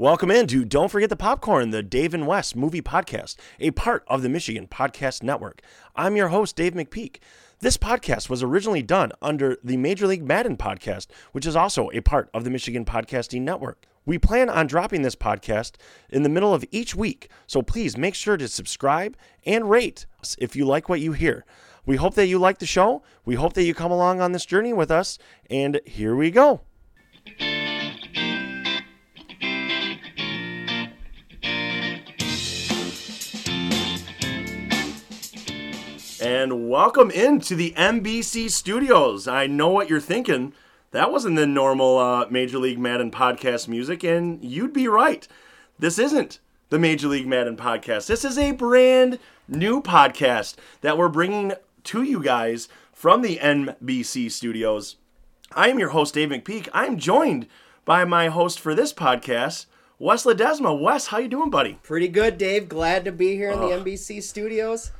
Welcome into Don't Forget the Popcorn, the Dave and Wes movie podcast, a part of the Michigan Podcast Network. I'm your host, Dave McPeak. This podcast was originally done under the Major League Madden podcast, which is also a part of the Michigan Podcasting Network. We plan on dropping this podcast in the middle of each week, so please make sure to subscribe and rate us if you like what you hear. We hope that you like the show. We hope that you come along on this journey with us, and here we go. And welcome into the MBC studios. I know what you're thinking. That wasn't the normal uh, Major League Madden podcast music, and you'd be right. This isn't the Major League Madden podcast. This is a brand new podcast that we're bringing to you guys from the NBC studios. I am your host, Dave McPeak. I'm joined by my host for this podcast, Wes Ledesma. Wes, how you doing, buddy? Pretty good, Dave. Glad to be here in the NBC studios.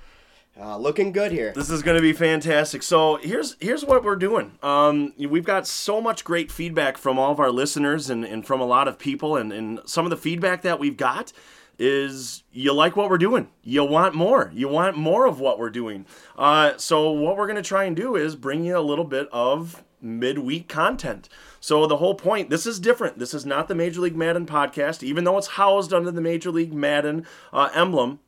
Uh, looking good here. This is going to be fantastic. So here's here's what we're doing. Um, we've got so much great feedback from all of our listeners and, and from a lot of people, and, and some of the feedback that we've got is you like what we're doing. You want more. You want more of what we're doing. Uh, so what we're going to try and do is bring you a little bit of midweek content. So the whole point, this is different. This is not the Major League Madden podcast, even though it's housed under the Major League Madden uh, emblem.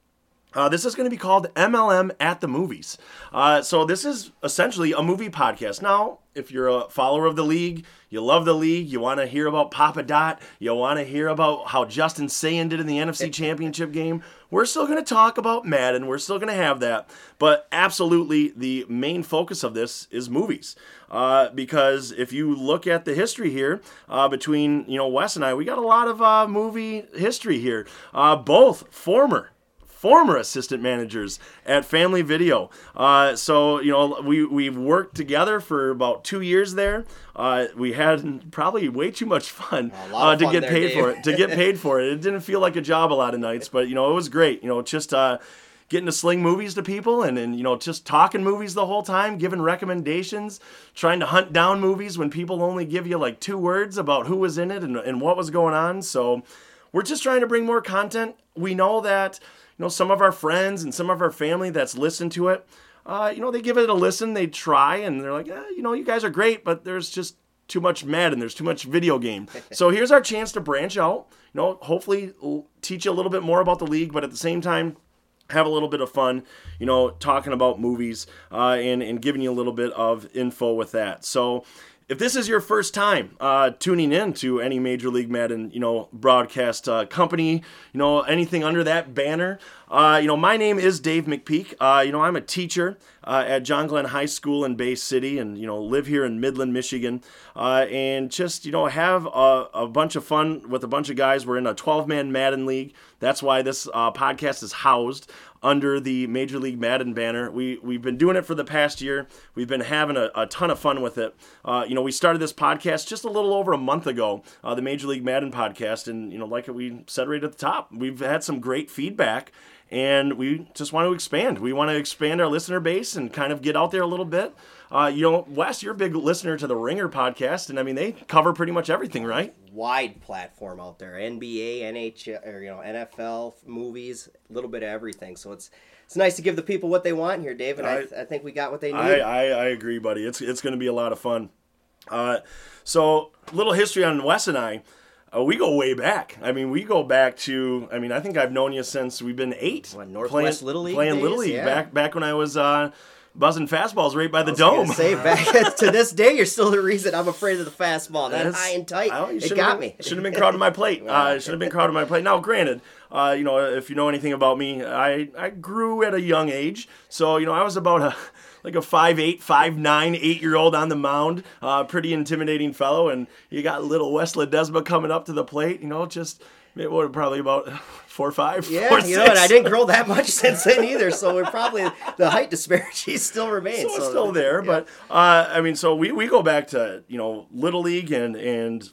Uh, this is going to be called MLM at the Movies. Uh, so, this is essentially a movie podcast. Now, if you're a follower of the league, you love the league, you want to hear about Papa Dot, you want to hear about how Justin Sayin did in the NFC Championship game, we're still going to talk about Madden. We're still going to have that. But absolutely, the main focus of this is movies. Uh, because if you look at the history here uh, between you know Wes and I, we got a lot of uh, movie history here. Uh, both former former assistant managers at Family Video. Uh, so you know we we've worked together for about two years there. Uh, we had probably way too much fun, uh, to fun get there, paid Dave. for it. To get paid for it, it didn't feel like a job a lot of nights, but you know it was great. You know just. Uh, Getting to sling movies to people and, and you know just talking movies the whole time, giving recommendations, trying to hunt down movies when people only give you like two words about who was in it and, and what was going on. So we're just trying to bring more content. We know that you know some of our friends and some of our family that's listened to it uh, you know they give it a listen they try and they're like eh, you know you guys are great but there's just too much Madden there's too much video game so here's our chance to branch out you know hopefully teach you a little bit more about the league but at the same time have a little bit of fun, you know, talking about movies uh, and, and giving you a little bit of info with that. So, if this is your first time uh, tuning in to any Major League Madden, you know, broadcast uh, company, you know, anything under that banner, uh, you know, my name is Dave McPeak. Uh, you know, I'm a teacher uh, at John Glenn High School in Bay City, and you know, live here in Midland, Michigan, uh, and just you know, have a, a bunch of fun with a bunch of guys. We're in a 12-man Madden league. That's why this podcast is housed under the Major League Madden banner. We we've been doing it for the past year. We've been having a, a ton of fun with it. Uh, you know, we started this podcast just a little over a month ago, uh, the Major League Madden podcast, and you know, like we said right at the top, we've had some great feedback. And we just want to expand. We want to expand our listener base and kind of get out there a little bit. Uh, you know, Wes, you're a big listener to the Ringer podcast, and I mean, they cover pretty much everything, right? Wide platform out there: NBA, NHL, or you know, NFL, movies, a little bit of everything. So it's it's nice to give the people what they want here, Dave. And I, I- I think we got what they need. I, I, I agree, buddy. It's it's going to be a lot of fun. Uh, so, little history on Wes and I. Uh, we go way back. I mean, we go back to. I mean, I think I've known you since we've been eight. What, Northwest Little League playing Little? League Yeah. back back when I was uh, buzzing fastballs right by the dome. Say back to this day, you're still the reason I'm afraid of the fastball. That That's- high and tight, I it got been, me. Should have been crowding my plate. Uh, should have been crowding my plate. Now, granted, uh, you know, if you know anything about me, I I grew at a young age, so you know, I was about a like a 5'8", 5'9", eight-year-old on the mound, uh, pretty intimidating fellow, and you got little Wes Ledesma coming up to the plate, you know, just it was probably about four or five, Yeah, four, you know, and I didn't grow that much since then either. So we're probably the height disparity still remains. so it's still there. But uh, I mean, so we, we go back to you know little league and and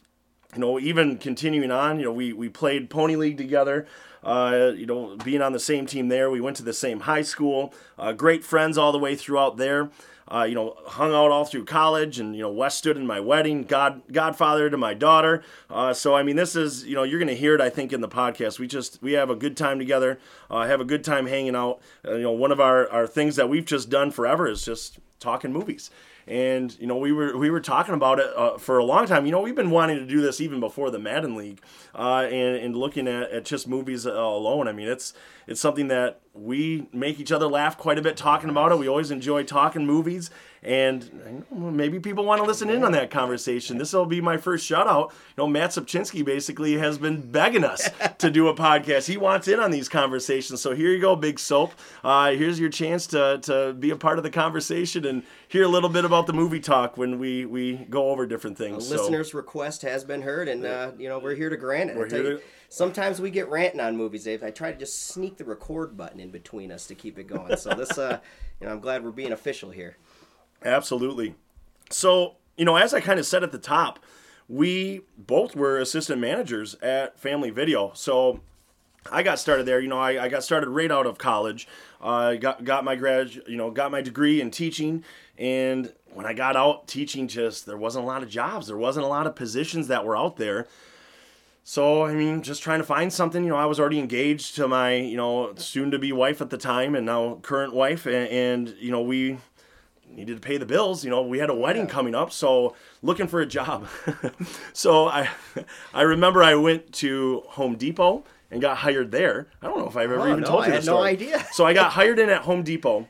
you know, even continuing on, you know, we, we played Pony League together. Uh, you know, being on the same team there, we went to the same high school. Uh, great friends all the way throughout there. Uh, you know, hung out all through college, and you know, Wes stood in my wedding, God, godfather to my daughter. Uh, so I mean, this is you know, you're gonna hear it, I think, in the podcast. We just we have a good time together, uh, have a good time hanging out. Uh, you know, one of our our things that we've just done forever is just talking movies and you know we were we were talking about it uh, for a long time. You know we've been wanting to do this even before the Madden League, uh, and and looking at, at just movies uh, alone. I mean it's it's something that we make each other laugh quite a bit talking about it. We always enjoy talking movies, and maybe people want to listen in on that conversation. This will be my first shout out. You know, Matt Sapczynski basically has been begging us to do a podcast. He wants in on these conversations. So here you go, Big Soap. Uh, here's your chance to, to be a part of the conversation and hear a little bit about the movie talk when we, we go over different things. A listener's request has been heard, and uh, you know we're here to grant it. We're here to... Sometimes we get ranting on movies, Dave. I try to just sneak the record button in between us to keep it going. So this, uh, you know, I'm glad we're being official here. Absolutely. So, you know, as I kind of said at the top, we both were assistant managers at Family Video. So I got started there. You know, I, I got started right out of college. I uh, got got my grad, you know, got my degree in teaching. And when I got out teaching, just there wasn't a lot of jobs. There wasn't a lot of positions that were out there. So I mean, just trying to find something. You know, I was already engaged to my, you know, soon to be wife at the time, and now current wife, and, and you know, we needed to pay the bills. You know, we had a wedding coming up, so looking for a job. so I, I remember I went to Home Depot and got hired there. I don't know if I've ever oh, even no, told you I this story. no idea. so I got hired in at Home Depot,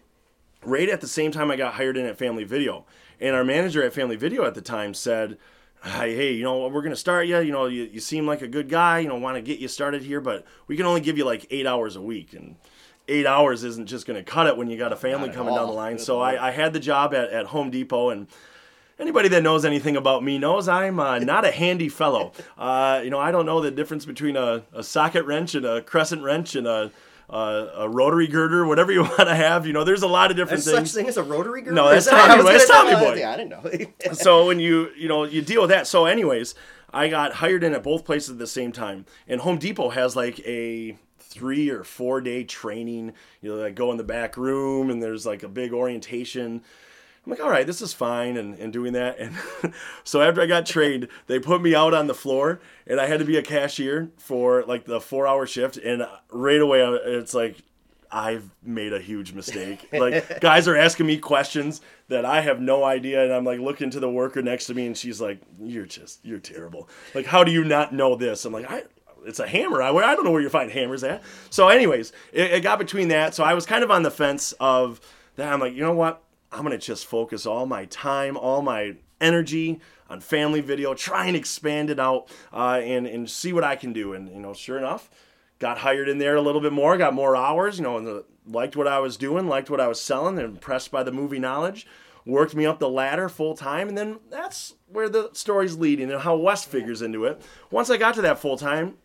right at the same time I got hired in at Family Video, and our manager at Family Video at the time said. Hey, hey, you know, we're going to start you. You know, you, you seem like a good guy. You know, want to get you started here, but we can only give you like eight hours a week. And eight hours isn't just going to cut it when you got a family coming down the line. So I, I, had the job at, at Home Depot, and anybody that knows anything about me knows I'm uh, not a handy fellow. Uh, you know, I don't know the difference between a, a socket wrench and a crescent wrench and a uh, a rotary girder, whatever you want to have. You know, there's a lot of different there's things. Such thing as a rotary girder? No, that's Tommy Boy. That's Tommy Boy. Yeah, I didn't know. so when you you know you deal with that. So anyways, I got hired in at both places at the same time, and Home Depot has like a three or four day training. You know, like go in the back room and there's like a big orientation. I'm like, all right, this is fine, and, and doing that. And so after I got trained, they put me out on the floor, and I had to be a cashier for like the four hour shift. And right away, it's like, I've made a huge mistake. Like, guys are asking me questions that I have no idea. And I'm like looking to the worker next to me, and she's like, You're just, you're terrible. Like, how do you not know this? I'm like, I, it's a hammer. I, I don't know where you find hammers at. So, anyways, it, it got between that. So I was kind of on the fence of that. I'm like, you know what? I'm gonna just focus all my time, all my energy on family video, try and expand it out, uh, and and see what I can do. And you know, sure enough, got hired in there a little bit more, got more hours. You know, and the, liked what I was doing, liked what I was selling, impressed by the movie knowledge. Worked me up the ladder full time, and then that's where the story's leading and how Wes figures into it. Once I got to that full time,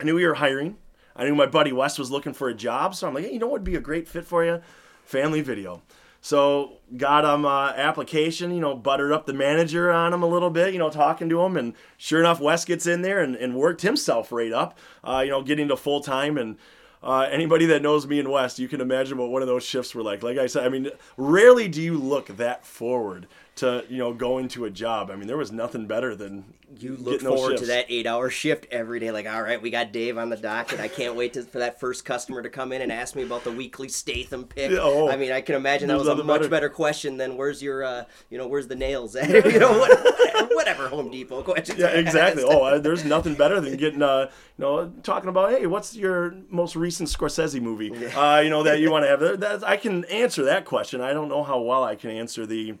I knew we were hiring. I knew my buddy Wes was looking for a job, so I'm like, hey, you know what would be a great fit for you? Family video. So got him uh, application, you know, buttered up the manager on him a little bit, you know, talking to him, and sure enough, Wes gets in there and, and worked himself right up, uh, you know, getting to full time and. Uh, anybody that knows me and Wes, you can imagine what one of those shifts were like. Like I said, I mean, rarely do you look that forward to you know go into a job. I mean, there was nothing better than you look forward to that eight hour shift every day. Like, all right, we got Dave on the docket. I can't wait to, for that first customer to come in and ask me about the weekly Statham pick. Oh, I mean, I can imagine that was a much better. better question than where's your uh, you know where's the nails at you know whatever, whatever Home Depot question. Yeah, exactly. oh, there's nothing better than getting uh you know talking about hey, what's your most recent Scorsese movie? Yeah. Uh, you know that you want to have. That I can answer that question. I don't know how well I can answer the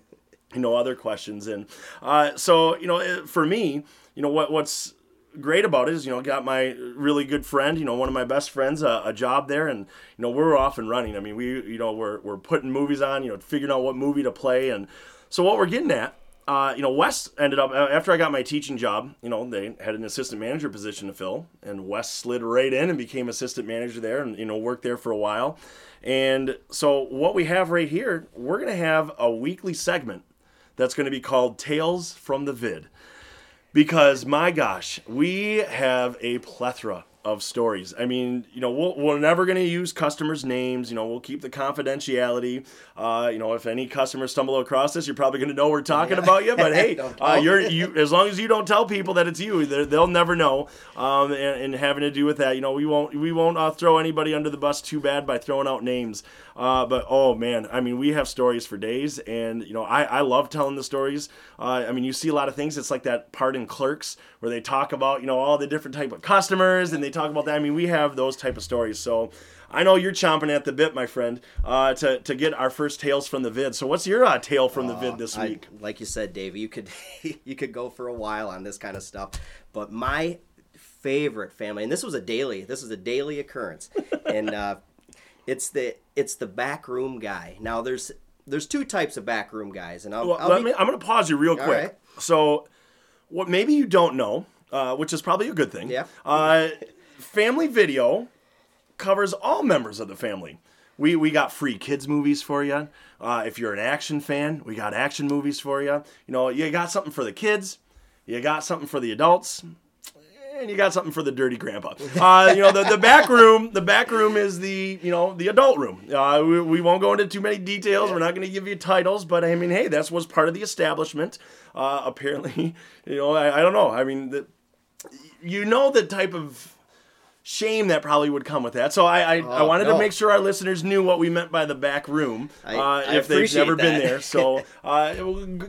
you know other questions and uh, so you know for me you know what what's great about it is you know got my really good friend you know one of my best friends a, a, job there and you know we're off and running i mean we you know we're, we're putting movies on you know figuring out what movie to play and so what we're getting at uh, you know, Wes ended up after I got my teaching job. You know, they had an assistant manager position to fill, and Wes slid right in and became assistant manager there, and you know, worked there for a while. And so, what we have right here, we're gonna have a weekly segment that's going to be called Tales from the Vid. because my gosh, we have a plethora of stories. I mean, you know, we we are never going to use customers' names. You know, we'll keep the confidentiality. Uh, you know, if any customers stumble across this, you're probably going to know we're talking yeah. about you. But hey, uh, you're you as long as you don't tell people that it's you, they'll never know. Um, and, and, having to do with that, you know, we won't we won't uh, throw anybody under the bus too bad by throwing out names. Uh, but oh man, I mean, we have stories for days, and you know, I I love telling the stories. Uh, I mean, you see a lot of things. It's like that part in Clerks where they talk about you know all the different type of customers and they talk about that. I mean, we have those type of stories. So I know you're chomping at the bit, my friend, uh, to to get our first tales from the vid. So what's your uh, tale from the vid this week? I, like you said, Dave, you could you could go for a while on this kind of stuff, but my favorite family, and this was a daily, this was a daily occurrence, and uh, it's the it's the back room guy. Now there's there's two types of back room guys, and I'll, well, I'll be... me, I'm going to pause you real quick. Right. So, what maybe you don't know uh, which is probably a good thing. Yeah. Uh, family Video covers all members of the family. We, we got free kids movies for you. Uh, if you're an action fan, we got action movies for you. You know, you got something for the kids, you got something for the adults, and you got something for the dirty grandpa. Uh, you know, the, the back room, the back room is the, you know, the adult room. Uh, we, we won't go into too many details. We're not going to give you titles, but I mean, hey, that's was part of the establishment. Uh, apparently, you know, I, I don't know. I mean, the, you know the type of shame that probably would come with that. So I I, oh, I wanted no. to make sure our listeners knew what we meant by the back room I, uh, if they've never that. been there. So uh,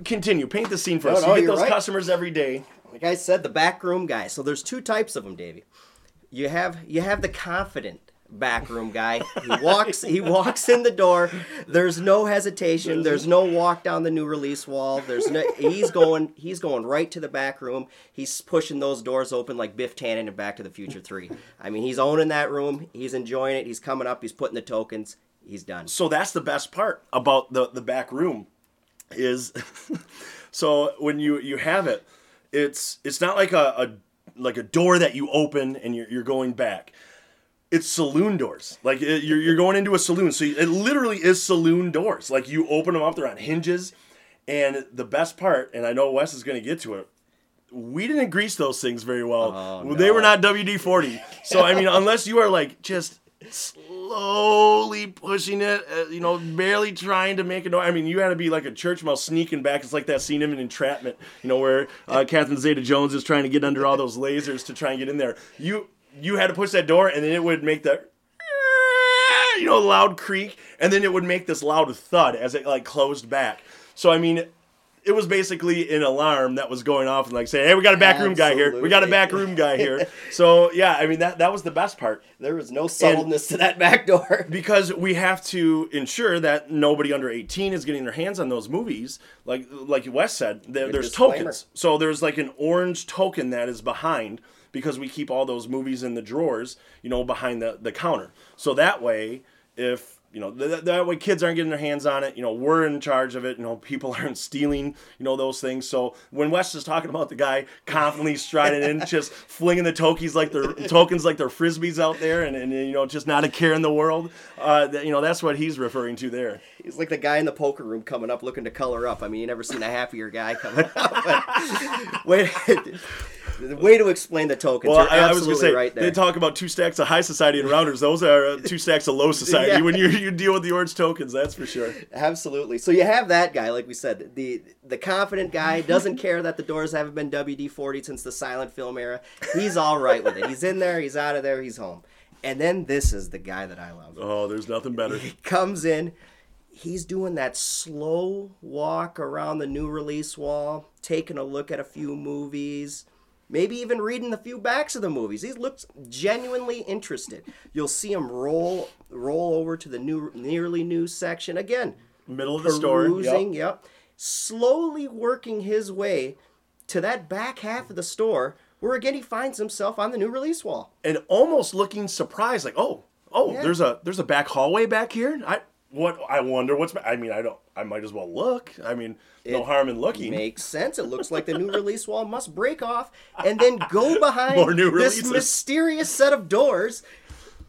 continue, paint the scene for no, us. No, you get those right. customers every day. Like I said, the back room guy. So there's two types of them, Davey. You have you have the confident backroom guy. He walks he walks in the door. There's no hesitation. There's no walk down the new release wall. There's no he's going he's going right to the back room. He's pushing those doors open like Biff Tannen in Back to the Future 3. I mean, he's owning that room. He's enjoying it. He's coming up. He's putting the tokens. He's done. So that's the best part about the the back room is so when you you have it, it's it's not like a, a like a door that you open and you're, you're going back it's saloon doors. Like it, you're, you're going into a saloon, so it literally is saloon doors. Like you open them up, they're on hinges, and the best part, and I know Wes is going to get to it. We didn't grease those things very well. Oh, no. They were not WD forty. So I mean, unless you are like just slowly pushing it, uh, you know, barely trying to make it. I mean, you had to be like a church mouse sneaking back. It's like that scene in Entrapment, you know, where uh, Catherine Zeta-Jones is trying to get under all those lasers to try and get in there. You you had to push that door, and then it would make the you know loud creak, and then it would make this loud thud as it like closed back. So I mean, it was basically an alarm that was going off and like saying, "Hey, we got a back room guy here. We got a back room guy here." so yeah, I mean that that was the best part. There was no subtleness and to that back door because we have to ensure that nobody under eighteen is getting their hands on those movies. Like like Wes said, there, there's disclaimer. tokens. So there's like an orange token that is behind because we keep all those movies in the drawers, you know, behind the, the counter. So that way, if you know th- that way kids aren't getting their hands on it you know we're in charge of it you know people aren't stealing you know those things. So when wes is talking about the guy confidently striding in just flinging the tokies like they're tokens like they're frisbees out there and, and you know just not a care in the world uh, that, you know that's what he's referring to there. He's like the guy in the poker room coming up looking to color up. I mean you never seen a happier guy coming up. Wait the way to explain the tokens. Well, I, I, was going to say right there. they talk about two stacks of high society and rounders. Those are uh, two stacks of low society yeah. when you you deal with the orange tokens. That's for sure. Absolutely. So you have that guy, like we said, the the confident guy doesn't care that the doors haven't been WD forty since the silent film era. He's all right with it. He's in there. He's out of there. He's home. And then this is the guy that I love. Oh, there's nothing better. He comes in he's doing that slow walk around the new release wall, taking a look at a few movies, maybe even reading the few backs of the movies. He looks genuinely interested. You'll see him roll roll over to the new nearly new section again. Middle of the store. Yep. yep. Slowly working his way to that back half of the store where again he finds himself on the new release wall. And almost looking surprised, like, oh, oh, yeah. there's a there's a back hallway back here. I what I wonder what's I mean I don't I might as well look. I mean no harm in looking. Makes sense. It looks like the new release wall must break off and then go behind this mysterious set of doors.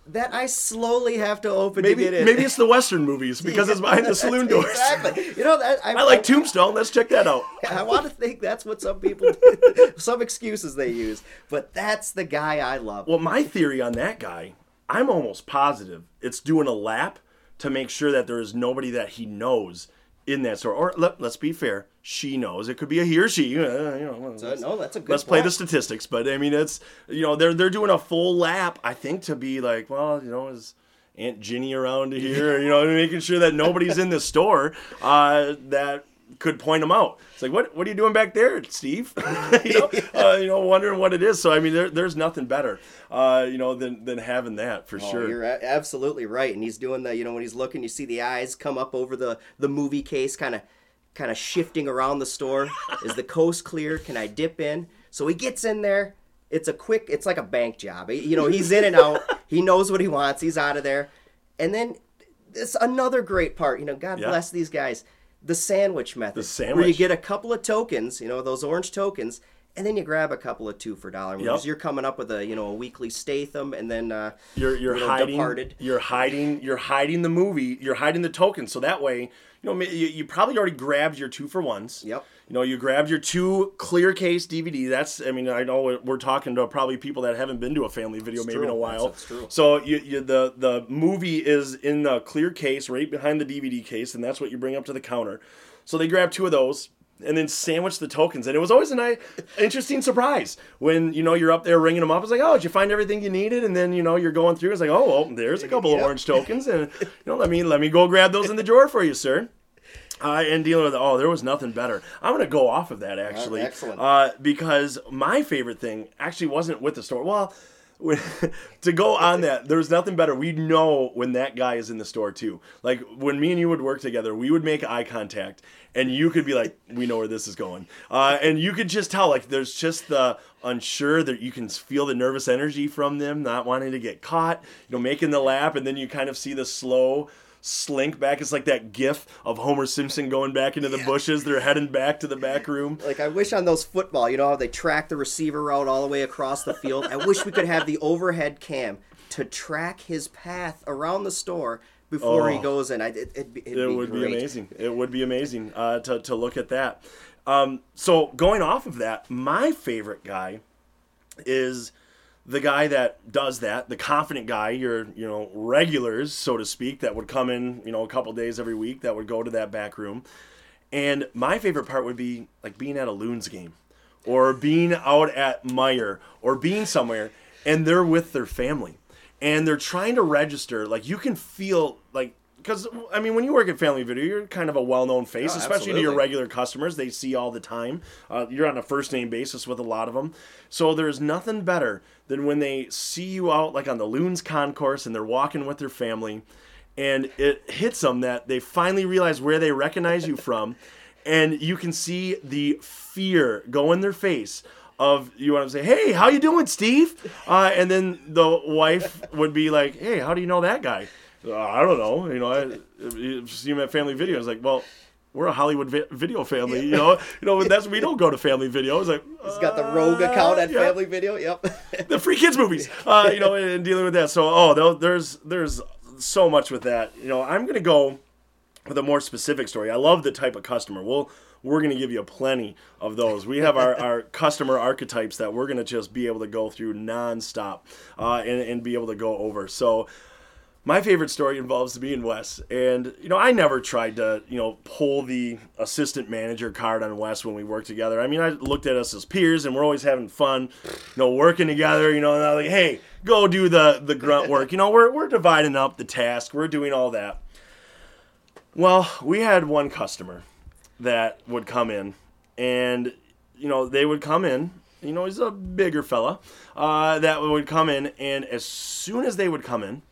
that I slowly have to open maybe, to get in. Maybe it's the Western movies because it's behind the saloon doors. Exactly. You know that I, I like Tombstone. Let's check that out. I want to think that's what some people, do, some excuses they use, but that's the guy I love. Well, my theory on that guy, I'm almost positive it's doing a lap to make sure that there is nobody that he knows in that store. Or let, us be fair, she knows. It could be a he or she. Uh, you know, so, no, that's a good. Let's point. play the statistics, but I mean, it's you know they're they're doing a full lap. I think to be like, well, you know, is Aunt Ginny around here? you know, making sure that nobody's in the store uh, that could point them out. It's like, what what are you doing back there, Steve? you, know, uh, you know, wondering what it is. So I mean, there, there's nothing better, uh, you know, than than having that for oh, sure. You're absolutely right. And he's doing the, you know, when he's looking, you see the eyes come up over the the movie case, kind of kind of shifting around the store. is the coast clear? Can I dip in? So he gets in there. It's a quick. It's like a bank job. You know, he's in and out. he knows what he wants. He's out of there, and then it's another great part. You know, God yeah. bless these guys the sandwich method. The sandwich. Where you get a couple of tokens, you know, those orange tokens, and then you grab a couple of two for dollar movies. Yep. You're coming up with a you know a weekly Statham, and then uh, you're you're you know, hiding Departed. you're hiding you're hiding the movie. You're hiding the tokens, so that way you know you, you probably already grabbed your two for ones. Yep. You know, you grabbed your two clear case DVD. That's, I mean, I know we're talking to probably people that haven't been to a family video it's maybe true. in a while. That's, that's true. So you, you, the the movie is in the clear case right behind the DVD case, and that's what you bring up to the counter. So they grab two of those and then sandwich the tokens. And it was always a nice, interesting surprise when you know you're up there ringing them up. It's like, oh, did you find everything you needed? And then you know you're going through. It's like, oh, well, there's a couple yep. of orange tokens, and you know, let me let me go grab those in the drawer for you, sir. Uh, and dealing with oh, there was nothing better. I'm gonna go off of that actually, excellent. Uh, because my favorite thing actually wasn't with the store. Well, when, to go on that, there's nothing better. We know when that guy is in the store too. Like when me and you would work together, we would make eye contact, and you could be like, "We know where this is going," uh, and you could just tell. Like there's just the unsure that you can feel the nervous energy from them, not wanting to get caught. You know, making the lap, and then you kind of see the slow slink back. It's like that gif of Homer Simpson going back into the yeah. bushes. They're heading back to the back room. Like I wish on those football, you know how they track the receiver route all the way across the field. I wish we could have the overhead cam to track his path around the store before oh, he goes in. I, it, it'd be, it'd it be would great. be amazing. It would be amazing uh, to to look at that. Um, so going off of that, my favorite guy is the guy that does that, the confident guy, your you know regulars, so to speak, that would come in you know a couple days every week, that would go to that back room. And my favorite part would be like being at a Loons game, or being out at Meijer, or being somewhere, and they're with their family, and they're trying to register. Like you can feel like because I mean, when you work at Family Video, you're kind of a well-known face, oh, especially absolutely. to your regular customers. They see all the time. Uh, you're on a first-name basis with a lot of them, so there's nothing better than when they see you out like on the Loons concourse and they're walking with their family. And it hits them that they finally realize where they recognize you from. And you can see the fear go in their face of you want to say hey how you doing steve? Uh, and then the wife would be like hey how do you know that guy? Uh, i don't know you know i see him at family video it's like well we're a Hollywood vi- video family, you know. You know, that's we don't go to family video. It's like he's got the rogue uh, account at yeah. Family Video. Yep. the free kids movies, uh, you know, and dealing with that. So, oh, there's there's so much with that. You know, I'm gonna go with a more specific story. I love the type of customer. We'll we're going to give you plenty of those. We have our, our customer archetypes that we're going to just be able to go through nonstop uh, and, and be able to go over. So my favorite story involves me and Wes. And, you know, I never tried to, you know, pull the assistant manager card on Wes when we worked together. I mean, I looked at us as peers and we're always having fun, you know, working together, you know, and I'm like, hey, go do the, the grunt work. You know, we're, we're dividing up the task, we're doing all that. Well, we had one customer that would come in and, you know, they would come in. You know, he's a bigger fella uh, that would come in, and as soon as they would come in,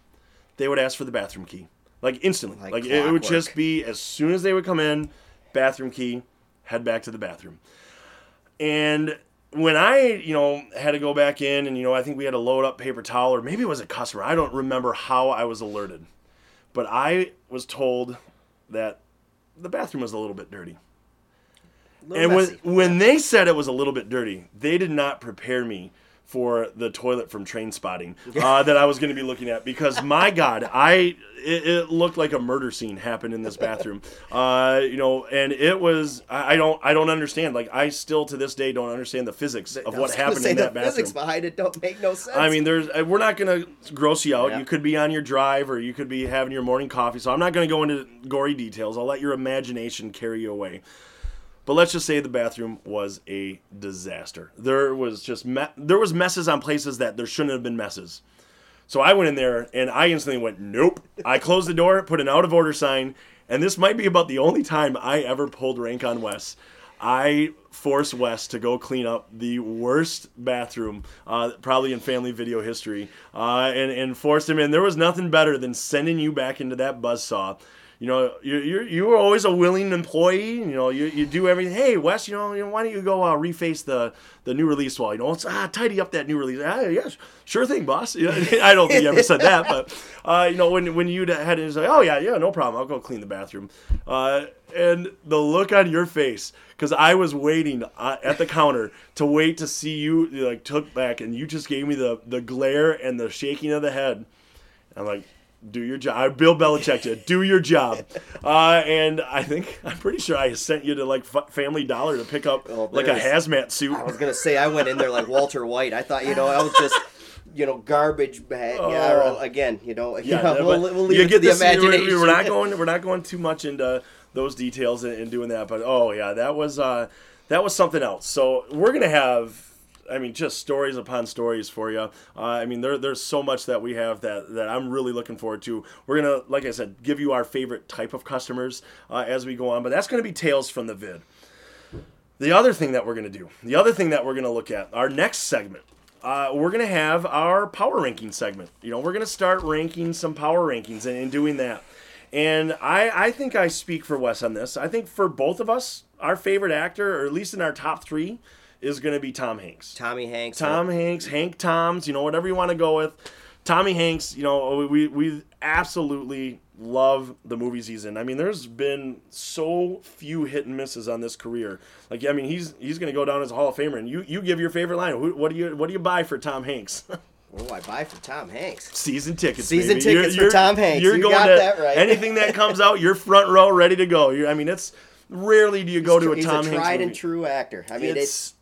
they would ask for the bathroom key, like instantly. Like, like it would just be as soon as they would come in, bathroom key, head back to the bathroom. And when I, you know, had to go back in and, you know, I think we had to load up paper towel or maybe it was a customer. I don't remember how I was alerted. But I was told that the bathroom was a little bit dirty. Little and when, when they said it was a little bit dirty, they did not prepare me for the toilet from Trainspotting uh, that I was going to be looking at because my God, I it, it, looked like a murder scene happened in this bathroom. Uh, you know, and it was I, I, don't I don't understand. Like I still to this day don't understand the physics of what happened in that the bathroom. Physics behind it don't make no sense. I mean, there's uh, we're not going to gross you out. Yeah. You could be on your drive or you could be having your morning coffee. So I'm not going to go into gory details. I'll let your imagination carry you away. But let's just say the bathroom was a disaster. There was just me- there was messes on places that there shouldn't have been messes. So I went in there and I instantly went, nope. I closed the door, put an out of order sign, and this might be about the only time I ever pulled rank on Wes. I forced Wes to go clean up the worst bathroom, uh, probably in family video history, uh, and, and forced him in. There was nothing better than sending you back into that buzz saw you know, you're, you're, you were always a willing employee. You know, you, you do everything. Hey, Wes, you know, you know why don't you go uh, reface the the new release wall? You know, let's ah, tidy up that new release. Ah, yes, sure thing, boss. I don't think you ever said that, but uh, you know, when when you had it, like, oh yeah, yeah, no problem. I'll go clean the bathroom. Uh, and the look on your face, because I was waiting uh, at the counter to wait to see you like took back, and you just gave me the the glare and the shaking of the head. I'm like, do your job. Bill Belichick did. Do your job. Uh, and I think I'm pretty sure I sent you to like Family Dollar to pick up well, like a hazmat suit. I was gonna say I went in there like Walter White. I thought you know I was just. You know, garbage bag. Uh, yeah, oh. again, you know, yeah, know, we'll, we'll leave you it get to the this, imagination. We're not going. We're not going too much into those details and, and doing that. But oh yeah, that was uh, that was something else. So we're gonna have I mean, just stories upon stories for you. Uh, I mean, there, there's so much that we have that, that I'm really looking forward to. We're going to, like I said, give you our favorite type of customers uh, as we go on, but that's going to be Tales from the Vid. The other thing that we're going to do, the other thing that we're going to look at, our next segment, uh, we're going to have our power ranking segment. You know, we're going to start ranking some power rankings and, and doing that. And I, I think I speak for Wes on this. I think for both of us, our favorite actor, or at least in our top three, is going to be Tom Hanks. Tommy Hanks. Tom Hanks, Hank Toms, you know, whatever you want to go with. Tommy Hanks, you know, we, we absolutely love the movies he's in. I mean, there's been so few hit and misses on this career. Like, I mean, he's he's going to go down as a Hall of Famer. And you, you give your favorite line. what do you what do you buy for Tom Hanks? What do oh, I buy for Tom Hanks? Season tickets. Season baby. tickets you're, for Tom Hanks. You're you going got to that right. anything that comes out. You're front row, ready to go. You're, I mean, it's rarely do you go he's, to a Tom Hanks. He's a tried movie. and true actor. I mean, it's, it's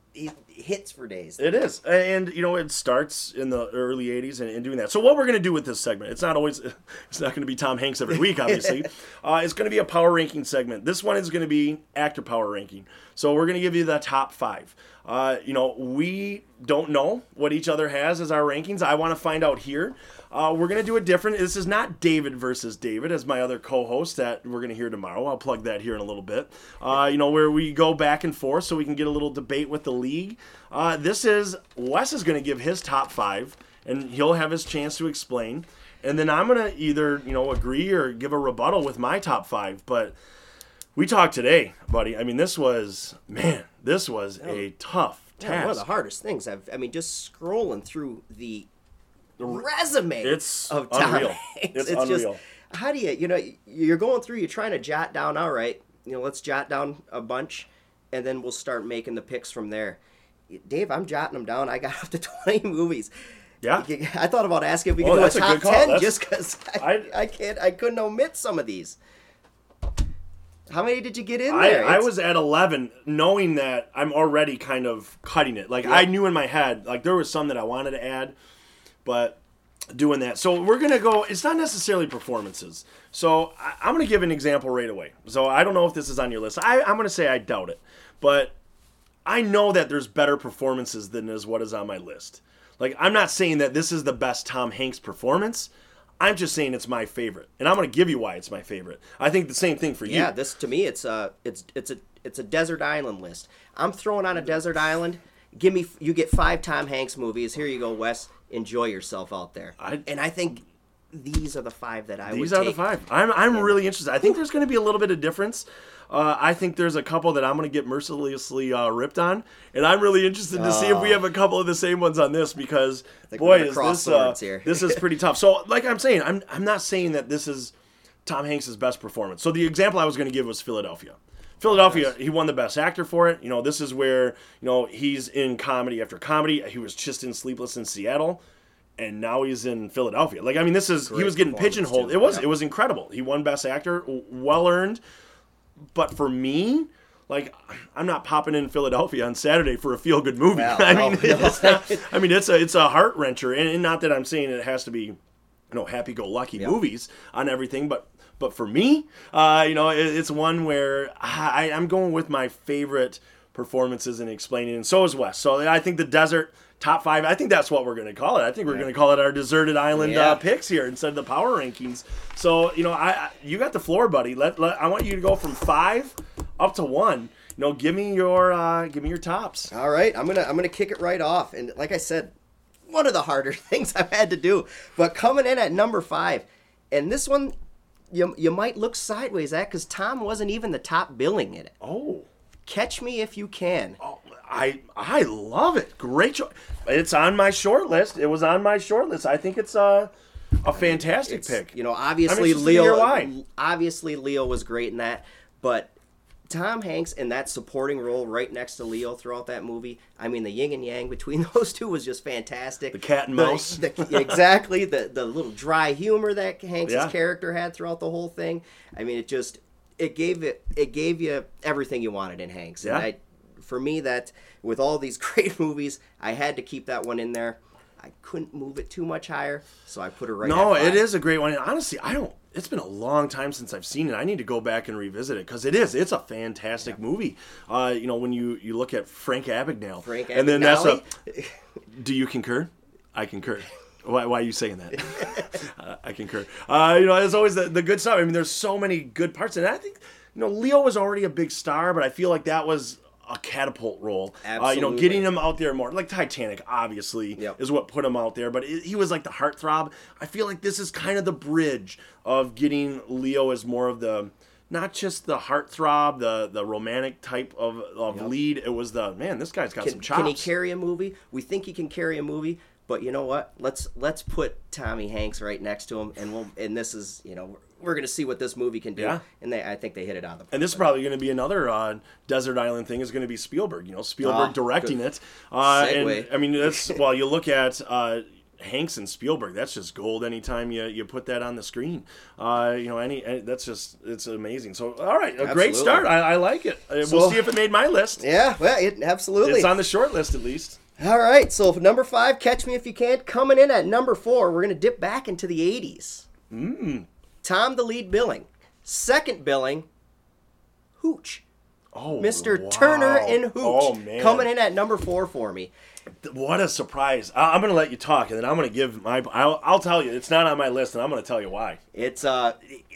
hits for days. It is, and you know, it starts in the early '80s and, and doing that. So what we're going to do with this segment? It's not always, it's not going to be Tom Hanks every week, obviously. uh, it's going to be a power ranking segment. This one is going to be actor power ranking. So we're going to give you the top five. Uh, you know, we don't know what each other has as our rankings. I want to find out here. Uh, we're gonna do a different. This is not David versus David, as my other co-host that we're gonna hear tomorrow. I'll plug that here in a little bit. Uh, you know where we go back and forth so we can get a little debate with the league. Uh, this is Wes is gonna give his top five, and he'll have his chance to explain. And then I'm gonna either you know agree or give a rebuttal with my top five. But we talked today, buddy. I mean, this was man, this was a tough task. Yeah, one of the hardest things. I've, I mean, just scrolling through the resume it's of Tom unreal. Hanks. It's, it's unreal. just how do you you know you're going through you're trying to jot down all right you know let's jot down a bunch and then we'll start making the picks from there. Dave, I'm jotting them down. I got up to 20 movies. Yeah. I thought about asking if we oh, could oh, do a top a 10 that's, just because I, I, I, can't, I couldn't omit some of these. How many did you get in there? I, I was at 11, knowing that I'm already kind of cutting it. Like, yeah. I knew in my head, like, there was some that I wanted to add but doing that. So we're gonna go. It's not necessarily performances. So I, am gonna give an example right away. So I don't know if this is on your list. I, I'm gonna say I doubt it, but I know that there's better performances than is what is on my list. Like I'm not saying that this is the best Tom Hanks performance. I'm just saying it's my favorite, and I'm going to give you why it's my favorite. I think the same thing for you. Yeah, this to me, it's a it's it's a it's a desert island list. I'm throwing on a desert island. Give me you get five Tom Hanks movies. Here you go, Wes enjoy yourself out there. I, and I think these are the five that I these are take. the five. I'm I'm yeah. really interested. I think there's going to be a little bit of difference. Uh, I think there's a couple that I'm going to get mercilessly uh, ripped on, and I'm really interested to see if we oh. have a couple of the same ones on this because boy, is this uh, this is pretty tough. So, like I'm saying, I'm I'm not saying that this is Tom Hanks' best performance. So the example I was going to give was Philadelphia. Philadelphia, he won the best actor for it. You know, this is where you know he's in comedy after comedy. He was just in Sleepless in Seattle, and now he's in Philadelphia. Like, I mean, this is Great he was getting pigeonholed. Too. It was yeah. it was incredible. He won best actor, well earned. But for me, like I'm not popping in Philadelphia on Saturday for a feel good movie. I mean, oh, it's not, I mean, it's a it's a heart wrencher, and, and, not that I'm saying it has to be, you know, happy go lucky yep. movies on everything, but but for me, uh, you know, it, it's one where I, I'm going with my favorite performances and explaining, and so is Wes. So I think the desert top five. I think that's what we're going to call it. I think we're yeah. going to call it our deserted island uh, yeah. uh, picks here instead of the power rankings. So you know, I, I, you got the floor, buddy. Let, let I want you to go from five up to one. You know, give me your uh, give me your tops. All right, I'm gonna I'm gonna kick it right off. And like I said, one of the harder things I've had to do. But coming in at number five, and this one you, you might look sideways at because Tom wasn't even the top billing in it. Oh. Catch Me If You Can. Oh, I I love it. Great choice. It's on my short list. It was on my short list. I think it's a a fantastic it's, pick. You know, obviously Leo. Obviously Leo was great in that, but Tom Hanks in that supporting role right next to Leo throughout that movie. I mean, the yin and yang between those two was just fantastic. The cat and mouse. The, the, exactly. The the little dry humor that Hanks' yeah. character had throughout the whole thing. I mean, it just it gave it it gave you everything you wanted in Hanks. Yeah. And I, for me, that with all these great movies, I had to keep that one in there. I couldn't move it too much higher, so I put it right. No, it is a great one. And honestly, I don't it's been a long time since I've seen it. I need to go back and revisit it because it is. It's a fantastic yeah. movie. Uh, you know, when you you look at Frank Abagnale, Frank Abagnale. and then that's a. Do you concur? I concur. Why, why are you saying that? uh, I concur. Uh, you know, it's always the, the good stuff. I mean, there's so many good parts, and I think you know Leo was already a big star, but I feel like that was a catapult role. Uh, you know, getting him out there more. Like Titanic, obviously, yep. is what put him out there. But it, he was like the heartthrob. I feel like this is kind of the bridge of getting Leo as more of the not just the heartthrob, the the romantic type of, of yep. lead. It was the man. This guy's got can, some chops. Can he carry a movie? We think he can carry a movie. But you know what? Let's let's put Tommy Hanks right next to him, and we'll and this is you know we're going to see what this movie can do. Yeah. And they, I think they hit it out of the. park. And this is probably going to be another uh, desert island thing. Is going to be Spielberg. You know, Spielberg oh, directing good. it. Uh, and I mean, that's well. You look at. Uh, Hanks and Spielberg, that's just gold. Anytime you, you put that on the screen, uh, you know, any, any, that's just it's amazing. So, all right, a absolutely. great start. I, I like it. Uh, so, we'll see if it made my list. Yeah, well, it absolutely. It's on the short list at least. All right, so number five, Catch Me If You Can, coming in at number four. We're gonna dip back into the '80s. Mm. Tom, the lead billing. Second billing, Hooch. Oh, Mr. Wow. Turner and Hooch oh, coming in at number four for me. What a surprise! I- am going to let you talk, and then I'm going to give my. I'll, I'll, tell you, it's not on my list, and I'm going to tell you why. It's uh,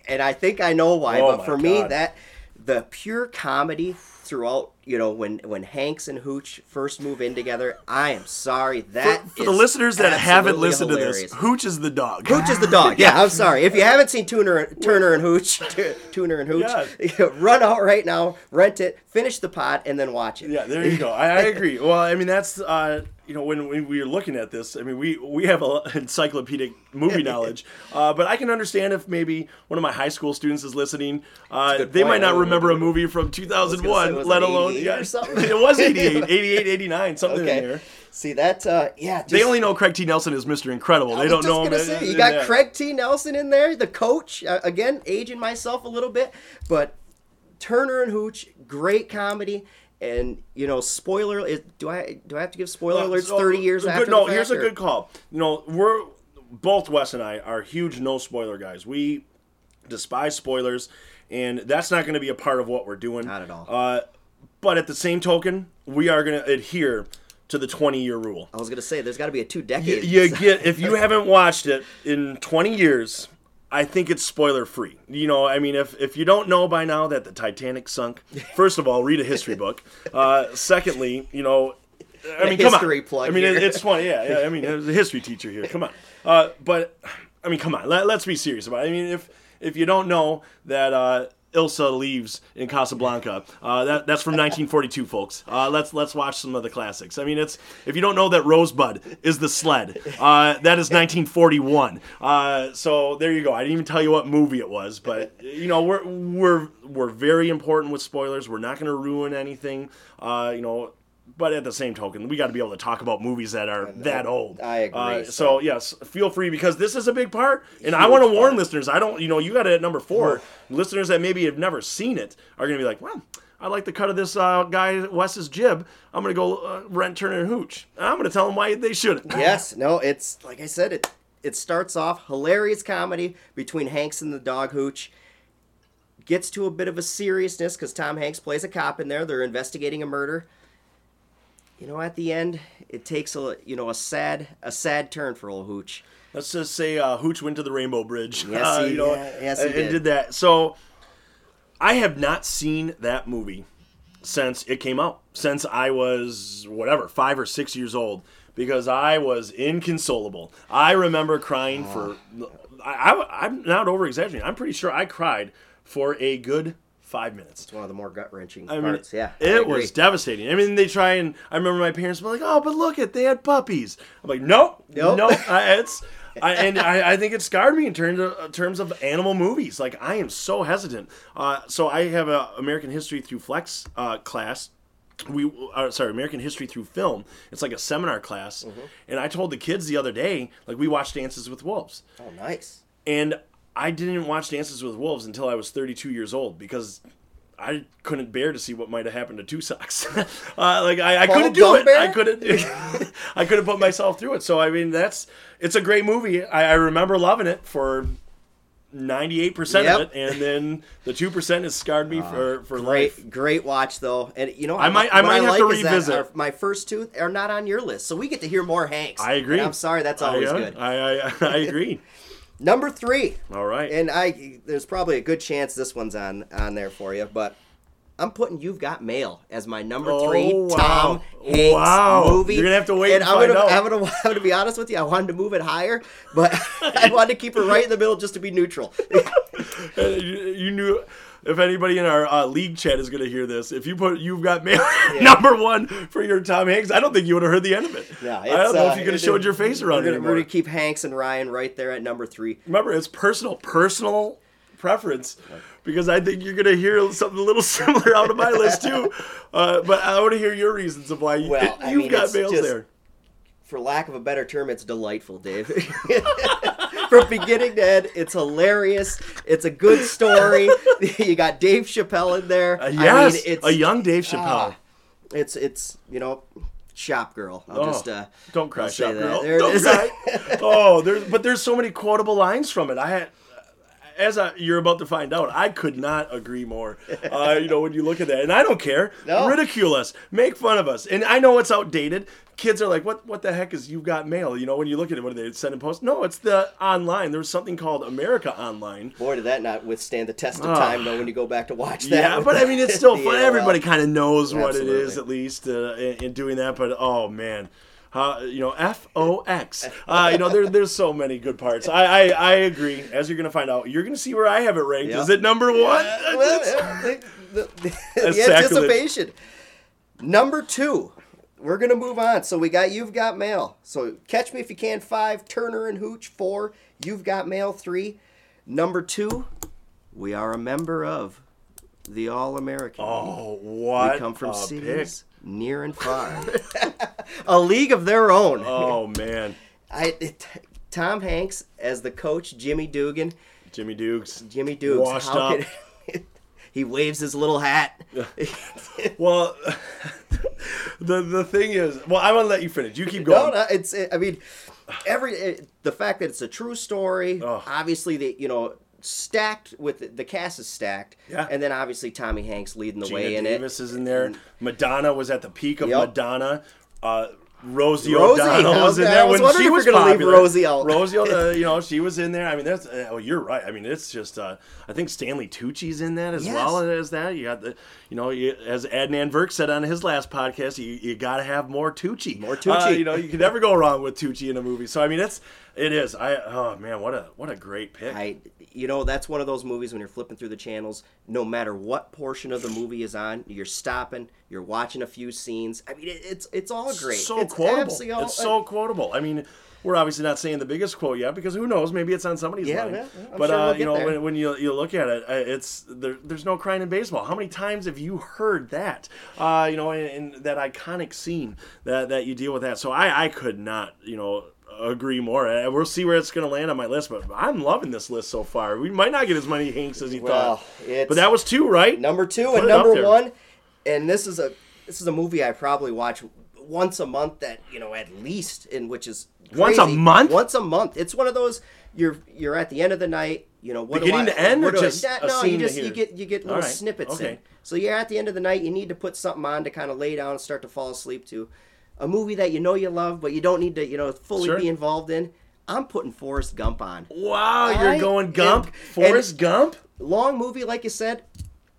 and I think I know why, oh, but for God. me, that the pure comedy throughout you know when when Hanks and Hooch first move in together. I am sorry that for, for the listeners that haven't listened hilarious. to this, Hooch is the dog. Hooch is the dog. Yeah, I'm sorry if you haven't seen Turner Turner and Hooch, Turner and Hooch. Yeah. Run out right now, rent it, finish the pot, and then watch it. Yeah, there you go. I, I agree. Well, I mean that's. Uh, you know, when, when we were looking at this, I mean, we we have a encyclopedic movie knowledge, uh, but I can understand if maybe one of my high school students is listening. Uh, they might not remember a movie from 2001, let alone yeah, it was 88, 88, 89, something okay. in there. See that? Uh, yeah. Just, they only know Craig T. Nelson as Mr. Incredible. They don't know him. Say, you got Craig T. Nelson in there, the coach. Uh, again, aging myself a little bit, but Turner and Hooch, great comedy and you know, spoiler is do I do I have to give spoiler uh, alerts so, thirty years good, after? No, here's a good call. You know, we're both Wes and I are huge no spoiler guys. We despise spoilers, and that's not going to be a part of what we're doing. Not at all. Uh, but at the same token, we are going to adhere to the 20 year rule. I was going to say there's got to be a two decades. You, you get if you haven't watched it in 20 years, I think it's spoiler free. You know, I mean, if if you don't know by now that the Titanic sunk, first of all, read a history book. Uh, secondly, you know, I mean, come on. Plug I mean, here. it's funny. Yeah, yeah. I mean, there's a history teacher here. Come on. Uh, but I mean, come on. Let, us be serious about it. I mean, if if you don't know that uh, Ilsa leaves in Casablanca. Uh, that, that's from 1942, folks. Uh, let's let's watch some of the classics. I mean, it's if you don't know that Rosebud is the sled, uh, that is 1941. Uh, so there you go. I didn't even tell you what movie it was, but you know we're we're we're very important with spoilers. We're not going to ruin anything. Uh, you know, but at the same token, we got to be able to talk about movies that are that old. I agree. Uh, so. so. yes, feel free because this is a big part, and Huge I want to warn listeners. I don't, you know, you got it at number four. listeners that maybe have never seen it are going to be like, well. I like the cut of this uh, guy Wes's jib. I'm gonna go uh, rent Turner and Hooch. I'm gonna tell them why they shouldn't. yes, no, it's like I said. It it starts off hilarious comedy between Hanks and the dog Hooch. Gets to a bit of a seriousness because Tom Hanks plays a cop in there. They're investigating a murder you know, at the end, it takes a you know a sad a sad turn for old Hooch. Let's just say uh, Hooch went to the Rainbow Bridge. Yes, uh, he, you know, yeah, yes, he and, did. did that. So I have not seen that movie since it came out. Since I was whatever five or six years old, because I was inconsolable. I remember crying for. I, am not over exaggerating. I'm pretty sure I cried for a good five minutes. It's one of the more gut wrenching I parts. Mean, yeah, it was devastating. I mean, they try and I remember my parents were like, "Oh, but look at they had puppies." I'm like, "Nope, nope, no, it's." I, and I, I, think it scarred me in terms of uh, terms of animal movies. Like I am so hesitant. Uh, so I have a American History through Flex uh, class. We uh, sorry, American History through film. It's like a seminar class, mm-hmm. and I told the kids the other day, like we watched Dances with Wolves. Oh, nice. And I didn't watch Dances with Wolves until I was 32 years old because I couldn't bear to see what might have happened to Two Socks. uh, like I, I couldn't do it. I couldn't. I couldn't put myself through it. So I mean, that's it's a great movie. I, I remember loving it for. 98% yep. of it and then the 2% has scarred me uh, for for great, life great watch though and you know i might i might I have like to revisit our, my first two are not on your list so we get to hear more hanks i agree i'm sorry that's always I, good i i, I agree Number three. All right. And I, there's probably a good chance this one's on on there for you, but I'm putting "You've Got Mail" as my number oh, three wow. Tom Hanks wow. movie. You're gonna have to wait. And, I'm, gonna, I'm, gonna, I'm gonna be honest with you. I wanted to move it higher, but I wanted to keep it right in the middle just to be neutral. you knew if anybody in our uh, league chat is going to hear this, if you put "You've Got Mail" yeah. number one for your Tom Hanks, I don't think you would have heard the end of it. Yeah, I don't know uh, if you could have showed your face around we're gonna, We're going to keep Hanks and Ryan right there at number three. Remember, it's personal, personal preference because I think you're going to hear something a little similar out of my list too. Uh, but I want to hear your reasons of why you, well, you've mean, got Mails there. For lack of a better term, it's delightful, Dave. From beginning to end. It's hilarious. It's a good story. you got Dave Chappelle in there. Uh, yes, I mean, it's, a young Dave Chappelle. Uh, it's it's you know shop girl. I'll oh, just uh, don't cry, shop girl. There don't cry. oh, there's but there's so many quotable lines from it. I had as I, you're about to find out, I could not agree more. Uh, you know, when you look at that, and I don't care. No. Ridicule us, make fun of us, and I know it's outdated kids are like, what what the heck is You've Got Mail? You know, when you look at it, what do they send in post? No, it's the online. There was something called America Online. Boy, did that not withstand the test of time, though, when you go back to watch that. Yeah, but I mean, it's still fun. Everybody kind of knows what it is, at least, uh, in, in, doing that. But oh, man. Uh, you know, F O X. Uh, you know, there, there's so many good parts. I, I, I agree. As you're going to find out, you're going to see where I have it ranked. Yep. Is it number one? well, the, the, the, anticipation. Number two, we're gonna move on. So we got you've got mail. So catch me if you can. Five Turner and Hooch. Four you've got mail. Three. Number two, we are a member of the All American. Oh, what? We come from cities pick. Near and far. a league of their own. Oh man. I it, Tom Hanks as the coach, Jimmy Dugan. Jimmy Dukes. Jimmy Dukes. Washed up. he waves his little hat. well, the the thing is, well, I want to let you finish. You keep going. No, no, it's. It, I mean, every it, the fact that it's a true story. Oh. Obviously, the you know stacked with the cast is stacked. Yeah. And then obviously Tommy Hanks leading the Geena way in Davis it. Davis is in there. Madonna was at the peak of yep. Madonna. Uh, Rosie, Rosie O'Donnell was in there was when she was going to leave Rosie out. Rosie, uh, you know, she was in there. I mean, that's uh, oh, you're right. I mean, it's just uh, I think Stanley Tucci's in that as yes. well as that. You got the, you know, you, as Adnan Virk said on his last podcast, you, you got to have more Tucci. More Tucci. Uh, you know, you can never go wrong with Tucci in a movie. So I mean, it's It is. I oh man, what a what a great pick. I you know that's one of those movies when you're flipping through the channels. No matter what portion of the movie is on, you're stopping. You're watching a few scenes. I mean, it, it's it's all great. So it's quotable. All, it's so quotable. I mean, we're obviously not saying the biggest quote yet because who knows? Maybe it's on somebody's yeah, mind. Yeah, but sure uh, we'll you know, when, when, you you look at it, uh, it's there, there's no crying in baseball. How many times have you heard that? Uh, you know, in, in, that iconic scene that that you deal with that. So I I could not you know agree more. Uh, we'll see where it's going to land on my list, but I'm loving this list so far. We might not get as many Hanks as you well, thought, but that was two, right? Number two Put and number one, and this is a this is a movie I probably watch once a month. That you know at least, in which is crazy. once a month. Once a month. It's one of those. You're you're at the end of the night. You know what beginning do I, to end, or just I, no, you just you get you get little right. snippets okay. in. So you're at the end of the night. You need to put something on to kind of lay down and start to fall asleep to a movie that you know you love, but you don't need to, you know, fully sure. be involved in. I'm putting Forrest Gump on. Wow, you're I going Gump, Forrest Gump. Long movie, like you said.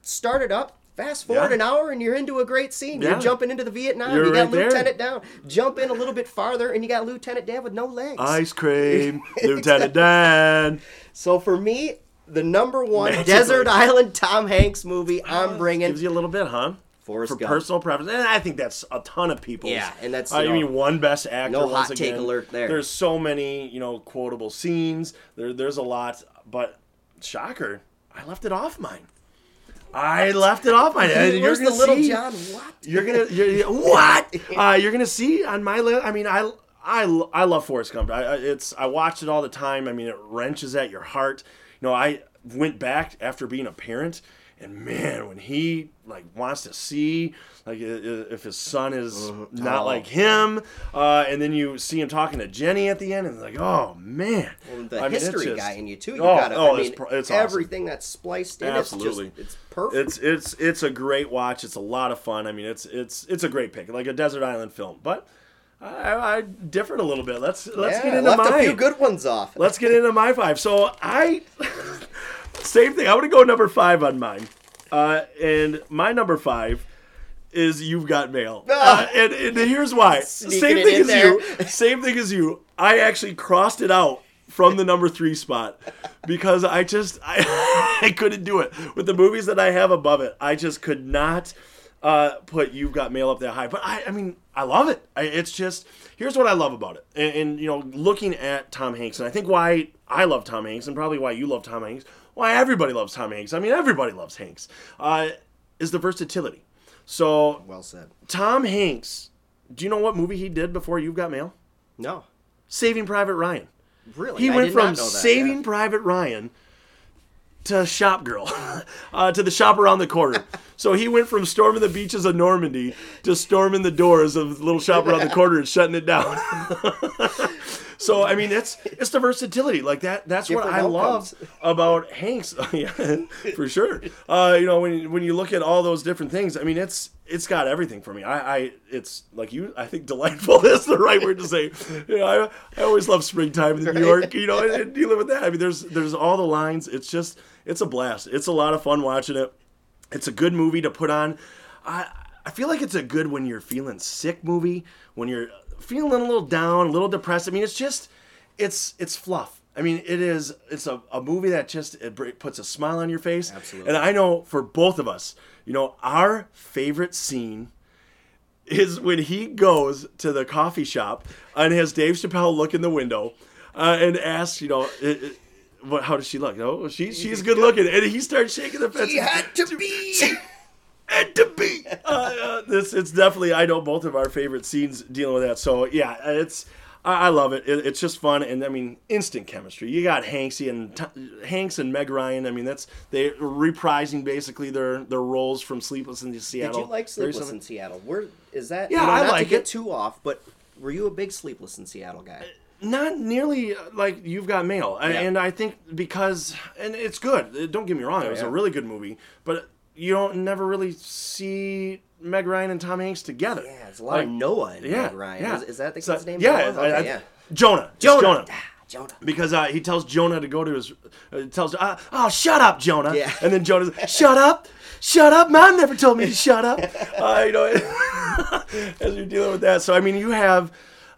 Start it up. Fast forward yeah. an hour and you're into a great scene. Yeah. You're jumping into the Vietnam. You're you got right Lieutenant there. Dan. Jump in a little bit farther and you got Lieutenant Dan with no legs. Ice cream, Lieutenant Dan. So for me, the number one Magically. desert island Tom Hanks movie I'm bringing. Gives you a little bit, huh? Forrest for Gump. personal preference, and I think that's a ton of people. Yeah, and that's I mean one best actor. No hot take alert there. There's so many you know quotable scenes. There, there's a lot, but shocker, I left it off mine. I left it off mine. And you're gonna the little see, John. What? You're gonna you're, what? Uh, you're gonna see on my list. I mean, I I I love Forrest Gump. I, it's I watch it all the time. I mean, it wrenches at your heart. You know, I went back after being a parent and man, when he like wants to see like if his son is uh, not oh. like him, uh, and then you see him talking to Jenny at the end, and like, oh man, well, the I history mean, just, guy in you too. You oh, got oh, I mean, it's, it's everything awesome. that's spliced in. Absolutely, it's, just, it's perfect. It's it's it's a great watch. It's a lot of fun. I mean, it's it's it's a great pick, like a desert island film, but. I, I differed a little bit. Let's let's yeah, get into left my. a few good ones off. Let's get into my five. So I Same thing. I'm gonna go number five on mine, uh, and my number five is you've got mail, uh, and, and, here's why. Sneaking same thing as there. you. Same thing as you. I actually crossed it out from the number three spot because I just I, I couldn't do it with the movies that I have above it. I just could not uh, put you've got mail up that high. But I, I mean, I love it. I, it's just here's what I love about it, and, and you know, looking at Tom Hanks, and I think why I love Tom Hanks, and probably why you love Tom Hanks why everybody loves Tom Hanks. I mean, everybody loves Hanks. Uh, is the versatility. So well said. Tom Hanks. Do you know what movie he did before You've Got Mail? No. Saving Private Ryan. Really? He I went from Saving Private Ryan to Shop Girl, uh, to the shop around the corner. so he went from storming the beaches of Normandy to storming the doors of the little shop around the corner and shutting it down. So I mean, it's it's the versatility like that. That's Different what I outcomes. love about Hanks. yeah, for sure. Uh, you know, when when you look at all those different things, I mean, it's it's got everything for me. I, I it's like you. I think delightful is the right word to say. You know, I, I always love springtime in New York. You know, and, and dealing with that. I mean, there's there's all the lines. It's just it's a blast. It's a lot of fun watching it. It's a good movie to put on. I I feel like it's a good when you're feeling sick movie when you're feeling a little down, a little depressed. I mean, it's just, it's it's fluff. I mean, it is. It's a, a movie that just it puts a smile on your face. Absolutely. And I know for both of us, you know, our favorite scene is when he goes to the coffee shop and has Dave Chappelle look in the window uh, and asks, you know. It, it, what, how does she look? No, she, she's good looking, and he starts shaking the fence. She had to be. and to be. Uh, uh, this it's definitely I know both of our favorite scenes dealing with that. So yeah, it's I, I love it. it. It's just fun, and I mean instant chemistry. You got Hanksy and T- Hanks and Meg Ryan. I mean that's they reprising basically their their roles from Sleepless in Seattle. Did you like Sleepless in Seattle? Where is that? Yeah, you know, I not like to get too off, but were you a big Sleepless in Seattle guy? Not nearly uh, like you've got mail yeah. and i think because and it's good don't get me wrong it was yeah. a really good movie but you don't never really see Meg Ryan and Tom Hanks together. Yeah, it's a lot like, of Noah and yeah, Meg Ryan. Yeah. Is, is that the kid's name? Yeah, okay, I, I, yeah. Jonah. Jonah. Jonah. Ah, Jonah. Because uh, he tells Jonah to go to his, uh, tells, uh, oh, shut up, Jonah. Yeah. And then Jonah's, shut up, shut up. Mom never told me to shut up. Uh, you know, as you're dealing with that. So, I mean, you have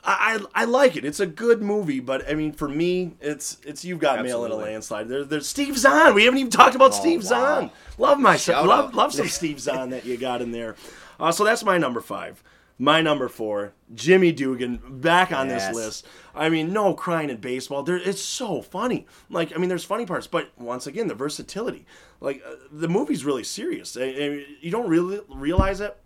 I, I, like it. It's a good movie, but I mean, for me, it's it's you've got Absolutely. mail in a landslide. There, there's Steve Zahn. We haven't even talked about oh, Steve wow. Zahn. Love my Shout love out. love some Steve Zahn that you got in there. Uh, so that's my number five. My number four, Jimmy Dugan, back on yes. this list. I mean, no crying in baseball. There, it's so funny. Like, I mean, there's funny parts, but once again, the versatility. Like, uh, the movie's really serious. I, I, you don't really realize it.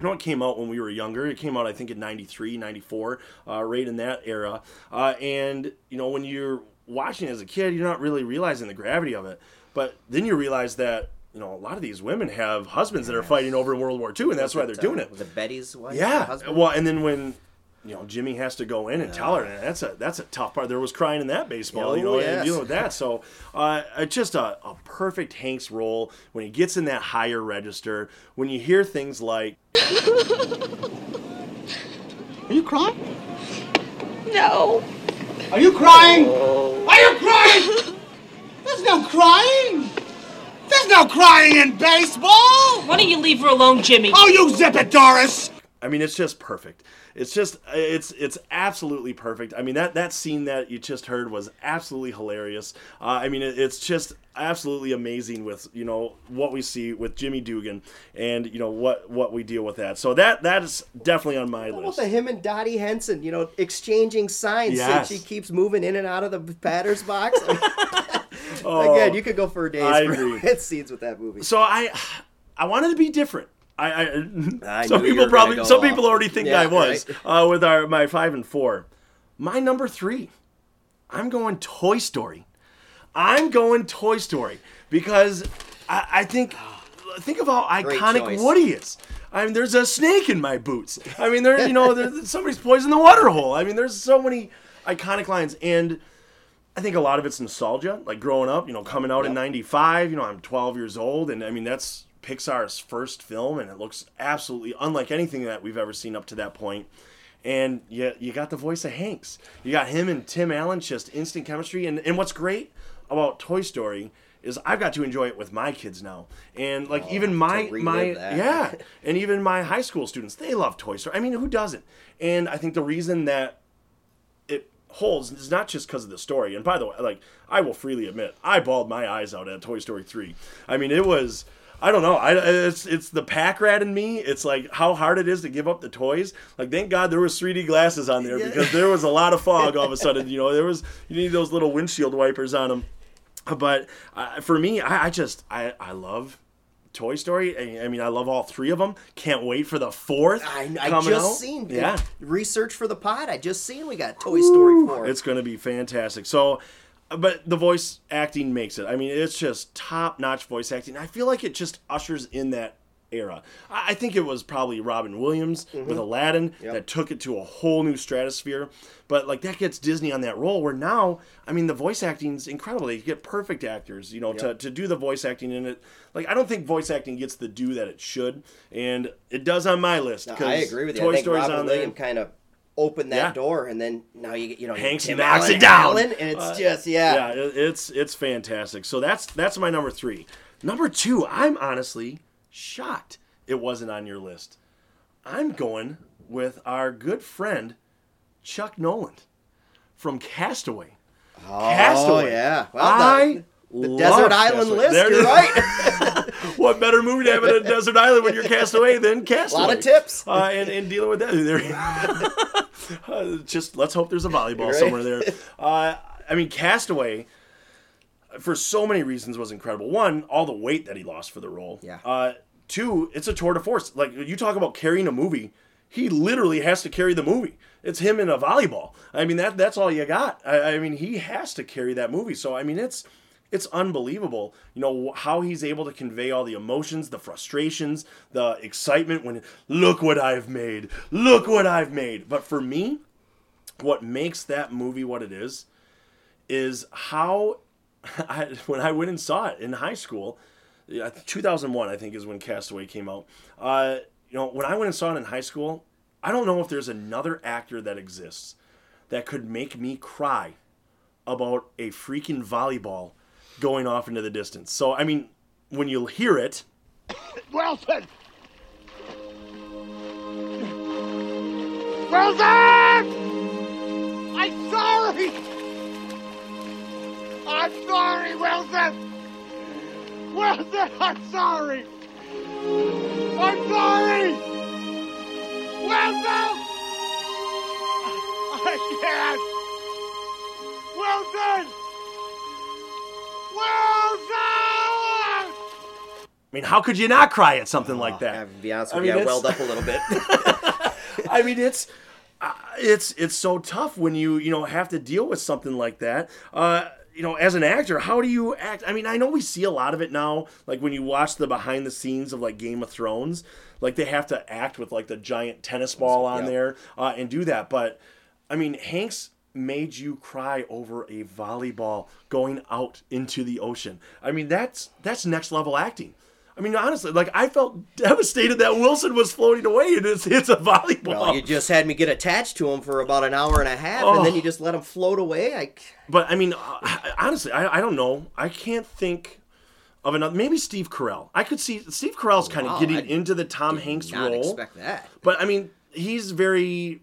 You know, it came out when we were younger. It came out, I think, in 93, 94, uh, right in that era. Uh, and, you know, when you're watching as a kid, you're not really realizing the gravity of it. But then you realize that you know, a lot of these women have husbands that are fighting over in World War II, and that's why they're doing it. It Betty's wife? Yeah. Well, and then when you know Jimmy has to go in and tell her, and that's a that's a tough part. There was crying in that baseball, oh, you know, yes. and dealing with that. So, uh, it's just a, a perfect Hanks role when he gets in that higher register. When you hear things like, "Are you crying?" No. Are you crying? Are you crying? There's no crying. There's no crying in baseball! Why don't you leave her alone, Jimmy? Oh, you zip it, Doris! I mean, it's just perfect. It's just, it's it's absolutely perfect. I mean, that that scene that you just heard was absolutely hilarious. Uh, I mean, it, it's just absolutely amazing with you know what we see with Jimmy Dugan and you know what what we deal with that. So that that is definitely on my what list. About the him and Dottie Henson, you know, exchanging signs yes. since she keeps moving in and out of the batter's box. oh, Again, you could go for days I for agree. scenes with that movie. So I, I wanted to be different. I, I, I some people probably some off. people already think yeah, I was right? uh, with our my five and four. My number three, I'm going Toy Story. I'm going Toy Story because I, I think think of how iconic Woody is. I mean, there's a snake in my boots. I mean, there you know, somebody's poisoned the water hole. I mean, there's so many iconic lines and I think a lot of it's nostalgia, like growing up, you know, coming out yep. in 95, you know, I'm 12 years old and I mean that's Pixar's first film and it looks absolutely unlike anything that we've ever seen up to that point. And you, you got the voice of Hanks. You got him and Tim Allen, just instant chemistry. And, and what's great about Toy Story is I've got to enjoy it with my kids now. And like oh, even my my that. yeah, and even my high school students, they love Toy Story. I mean, who doesn't? And I think the reason that it holds is not just because of the story. And by the way, like I will freely admit, I bawled my eyes out at Toy Story three. I mean, it was. I don't know. I, it's it's the pack rat in me. It's like how hard it is to give up the toys. Like thank God there was 3D glasses on there because there was a lot of fog all of a sudden. You know, there was you need those little windshield wipers on them. But uh, for me, I, I just I I love Toy Story. I mean, I love all three of them. Can't wait for the fourth. I, I just out. seen yeah research for the pod. I just seen we got Toy Story four. It's going to be fantastic. So, but the voice acting makes it. I mean, it's just top notch voice acting. I feel like it just ushers in that era. I think it was probably Robin Williams mm-hmm. with Aladdin yep. that took it to a whole new stratosphere. But like that gets Disney on that role where now, I mean, the voice acting is incredible. They get perfect actors, you know, yep. to, to do the voice acting in it. Like I don't think voice acting gets the due that it should, and it does on my list. No, I agree with you. Toy I think Story's Robin on Williams kind of opened that yeah. door, and then now you get you know Hanks Tim knocks Allen, it down, Allen, and it's uh, just yeah, yeah, it's it's fantastic. So that's that's my number three. Number two, I'm honestly shocked it wasn't on your list. I'm going with our good friend Chuck Noland from Castaway. Oh, Castaway. yeah. Well, I the, the Desert Island Castaway. list, there you're right. what better movie to have in a desert island when you're Castaway than Castaway? A lot of tips. Uh, and, and dealing with that. Uh, just let's hope there's a volleyball right? somewhere there. Uh, I mean, Castaway for so many reasons was incredible. One, all the weight that he lost for the role. Yeah. Uh, two, it's a tour de force. Like you talk about carrying a movie, he literally has to carry the movie. It's him in a volleyball. I mean that that's all you got. I, I mean he has to carry that movie. So I mean it's it's unbelievable you know how he's able to convey all the emotions the frustrations the excitement when look what i've made look what i've made but for me what makes that movie what it is is how I, when i went and saw it in high school 2001, I think, is when Castaway came out. Uh, you know, when I went and saw it in high school, I don't know if there's another actor that exists that could make me cry about a freaking volleyball going off into the distance. So, I mean, when you'll hear it. Wilson! Wilson! I'm sorry! I'm sorry, Wilson! Wilson, I'm sorry! I'm sorry! Wilson! I can't! Wilson! Wilson! I mean, how could you not cry at something oh, like that? To be honest with I mean, I welled up a little bit. I mean, it's uh, it's it's so tough when you you know have to deal with something like that. Uh, you know, as an actor, how do you act? I mean, I know we see a lot of it now, like when you watch the behind the scenes of like Game of Thrones, like they have to act with like the giant tennis ball on there uh, and do that. But I mean, Hanks made you cry over a volleyball going out into the ocean. I mean, that's that's next level acting. I mean, honestly, like I felt devastated that Wilson was floating away and it's, it's a volleyball. Well, you just had me get attached to him for about an hour and a half, oh. and then you oh. just let him float away. I. But I mean, honestly, I, I don't know. I can't think of another. Maybe Steve Carell. I could see Steve Carell's kind of getting I into the Tom Hanks role. Expect that. But I mean, he's very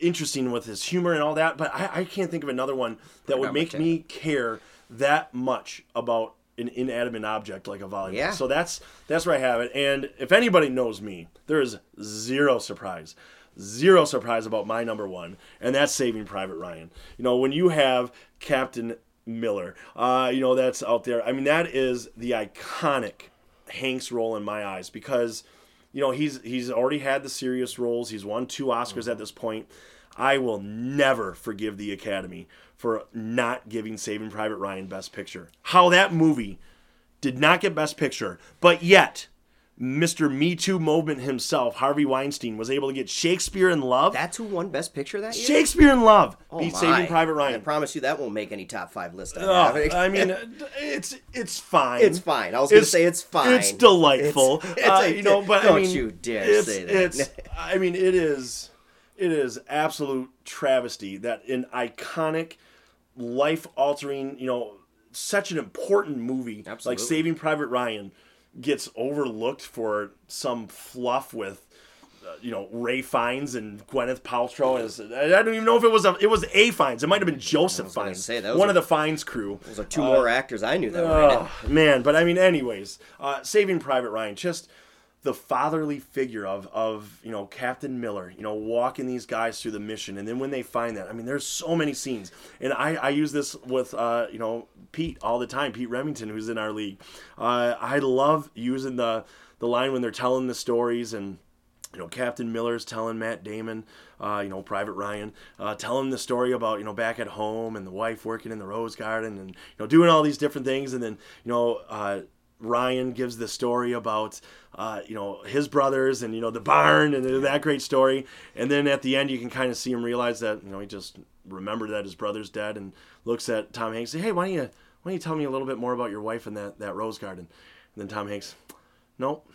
interesting with his humor and all that. But I, I can't think of another one that would make me care that much about an inanimate object like a volleyball. Yeah. So that's that's where I have it. And if anybody knows me, there is zero surprise. Zero surprise about my number one, and that's Saving Private Ryan. You know, when you have Captain Miller, uh, you know, that's out there. I mean, that is the iconic Hanks role in my eyes because, you know, he's he's already had the serious roles. He's won two Oscars mm-hmm. at this point. I will never forgive the Academy for not giving Saving Private Ryan Best Picture. How that movie did not get Best Picture, but yet Mr. Me Too movement himself, Harvey Weinstein, was able to get Shakespeare in Love. That's who won Best Picture that year. Shakespeare in Love oh beat my. Saving Private Ryan. I promise you that won't make any top five list. I, oh, I mean, it's it's fine. It's fine. I was going to say it's fine. It's delightful. It's, it's uh, a, you know, but don't I mean, you dare say that. It's. I mean, it is. It is absolute travesty that an iconic life altering, you know, such an important movie Absolutely. like Saving Private Ryan gets overlooked for some fluff with uh, you know Ralph Fiennes and Gwyneth Paltrow as I don't even know if it was a it was a Fiennes. It might have been Joseph Fiennes. say, one of the Fiennes crew. Those are two uh, more actors I knew that uh, man but I mean anyways uh, Saving Private Ryan just the fatherly figure of of you know Captain Miller, you know, walking these guys through the mission, and then when they find that, I mean, there's so many scenes, and I I use this with uh you know Pete all the time, Pete Remington, who's in our league. Uh, I love using the the line when they're telling the stories and. You know, Captain Miller's telling Matt Damon, uh, you know, Private Ryan, uh, telling the story about, you know, back at home and the wife working in the Rose Garden and, you know, doing all these different things. And then, you know, uh, Ryan gives the story about uh, you know his brothers and you know the barn and that great story. And then at the end, you can kind of see him realize that you know he just remembered that his brother's dead and looks at Tom Hanks. And say, hey, why don't you why don't you tell me a little bit more about your wife and that that rose garden? And then Tom Hanks, nope,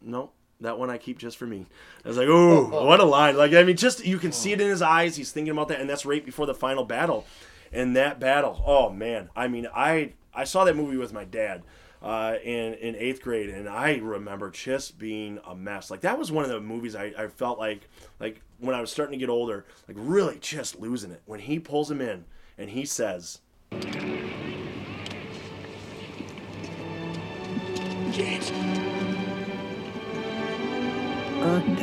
nope. That one I keep just for me. I was like, oh, what a line! Like, I mean, just you can see it in his eyes. He's thinking about that, and that's right before the final battle. And that battle, oh man! I mean, I I saw that movie with my dad uh, in in eighth grade, and I remember just being a mess. Like that was one of the movies I, I felt like like when I was starting to get older, like really just losing it. When he pulls him in and he says, "James, earn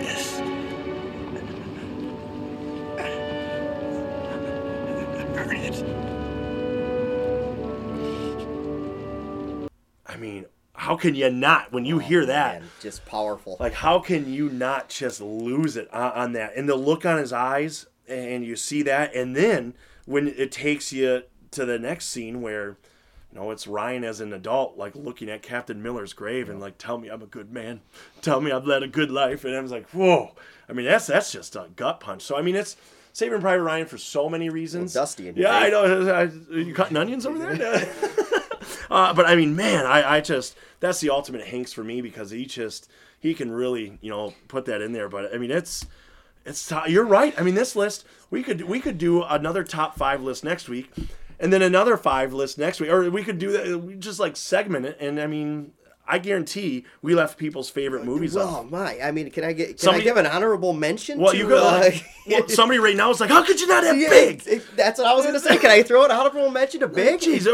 how can you not when you oh, hear that? Man, just powerful. Like, how can you not just lose it on, on, that? And the look on his eyes, and you see that, and then when it takes you to the next scene where, you know, it's Ryan as an adult, like looking at Captain Miller's grave and like, tell me I'm a good man, tell me I've led a good life, and I was like, whoa. I mean, that's that's just a gut punch. So I mean, it's Saving Private Ryan for so many reasons. dusty. yeah, I know. Are you cutting onions over there? Uh, but I mean, man, I, I just that's the ultimate Hanks for me because he just he can really you know put that in there. But I mean, it's it's you're right. I mean, this list we could we could do another top five list next week, and then another five list next week, or we could do that just like segment it. And I mean, I guarantee we left people's favorite movies well, off. my! I mean, can I get? Can somebody, I give an honorable mention? Well, to, you could. Uh, well, somebody right now is like, "How could you not have yeah, Big?" It, that's what I was going to say. Can I throw an honorable mention to Big? Jeez,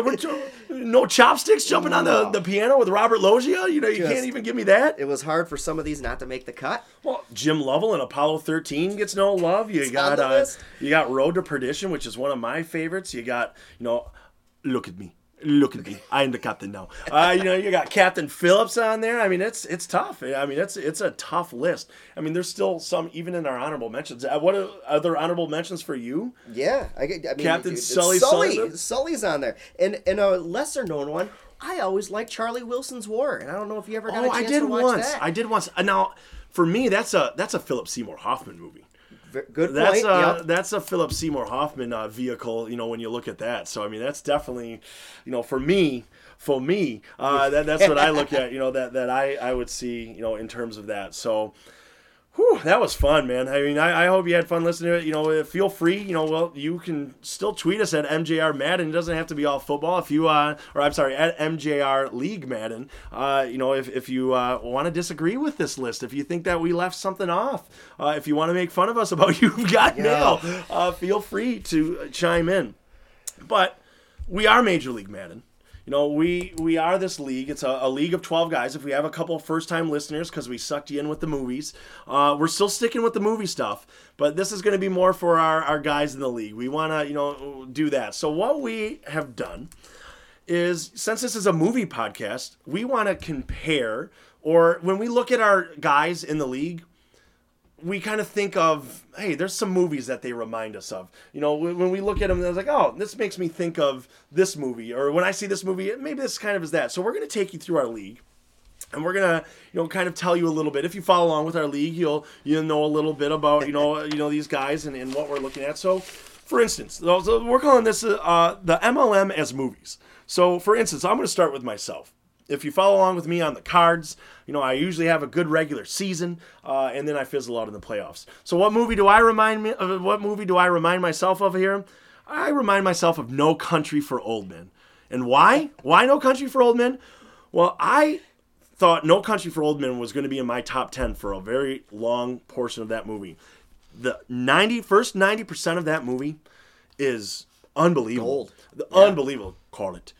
no chopsticks jumping on the, the piano with Robert Loggia. You know, you Just, can't even give me that. It was hard for some of these not to make the cut. Well, Jim Lovell and Apollo 13 gets no love. You it's got uh, you got Road to Perdition, which is one of my favorites. You got you know, look at me look at me. I am the captain now. Uh, you know, you got Captain Phillips on there. I mean, it's it's tough. I mean, it's it's a tough list. I mean, there's still some even in our honorable mentions. Uh, what are other honorable mentions for you? Yeah, I, I mean, Captain Sully. Sully. Sully's on there, and and a lesser known one. I always liked Charlie Wilson's War, and I don't know if you ever got oh, a chance I did to watch once. that. I did once. Now, for me, that's a that's a Philip Seymour Hoffman movie. Good that's point. A, yep. That's a Philip Seymour Hoffman uh, vehicle, you know, when you look at that. So, I mean, that's definitely, you know, for me, for me, uh, that, that's what I look at, you know, that, that I, I would see, you know, in terms of that. So, Whew, that was fun, man. I mean, I, I, hope you had fun listening to it. You know, feel free. You know, well, you can still tweet us at MJR Madden. It doesn't have to be all football. If you, uh, or I'm sorry, at MJR League Madden. Uh, you know, if, if you uh, want to disagree with this list, if you think that we left something off, uh, if you want to make fun of us about you've got yeah. mail, uh, feel free to chime in. But we are Major League Madden you know, we we are this league. It's a, a league of twelve guys. If we have a couple first time listeners because we sucked you in with the movies, uh, we're still sticking with the movie stuff. But this is going to be more for our, our guys in the league. We want to you know do that. So what we have done is since this is a movie podcast, we want to compare or when we look at our guys in the league, we kind of think of, hey, there's some movies that they remind us of. You know, when we look at them, it's like, oh, this makes me think of this movie, or when I see this movie, maybe this kind of is that. So we're going to take you through our league, and we're gonna, you know, kind of tell you a little bit. If you follow along with our league, you'll you'll know a little bit about, you know, you know these guys and, and what we're looking at. So, for instance, we're calling this uh, the MLM as movies. So, for instance, I'm going to start with myself if you follow along with me on the cards, you know I usually have a good regular season, uh, and then I fizzle out in the playoffs. So what movie do I remind me of? What movie do I remind myself of here? I remind myself of No Country for Old Men. And why? Why No Country for Old Men? Well, I thought No Country for Old Men was going to be in my top 10 for a very long portion of that movie. The 90 first 90% of that movie is unbelievable. Yeah. Unbelievable. Call it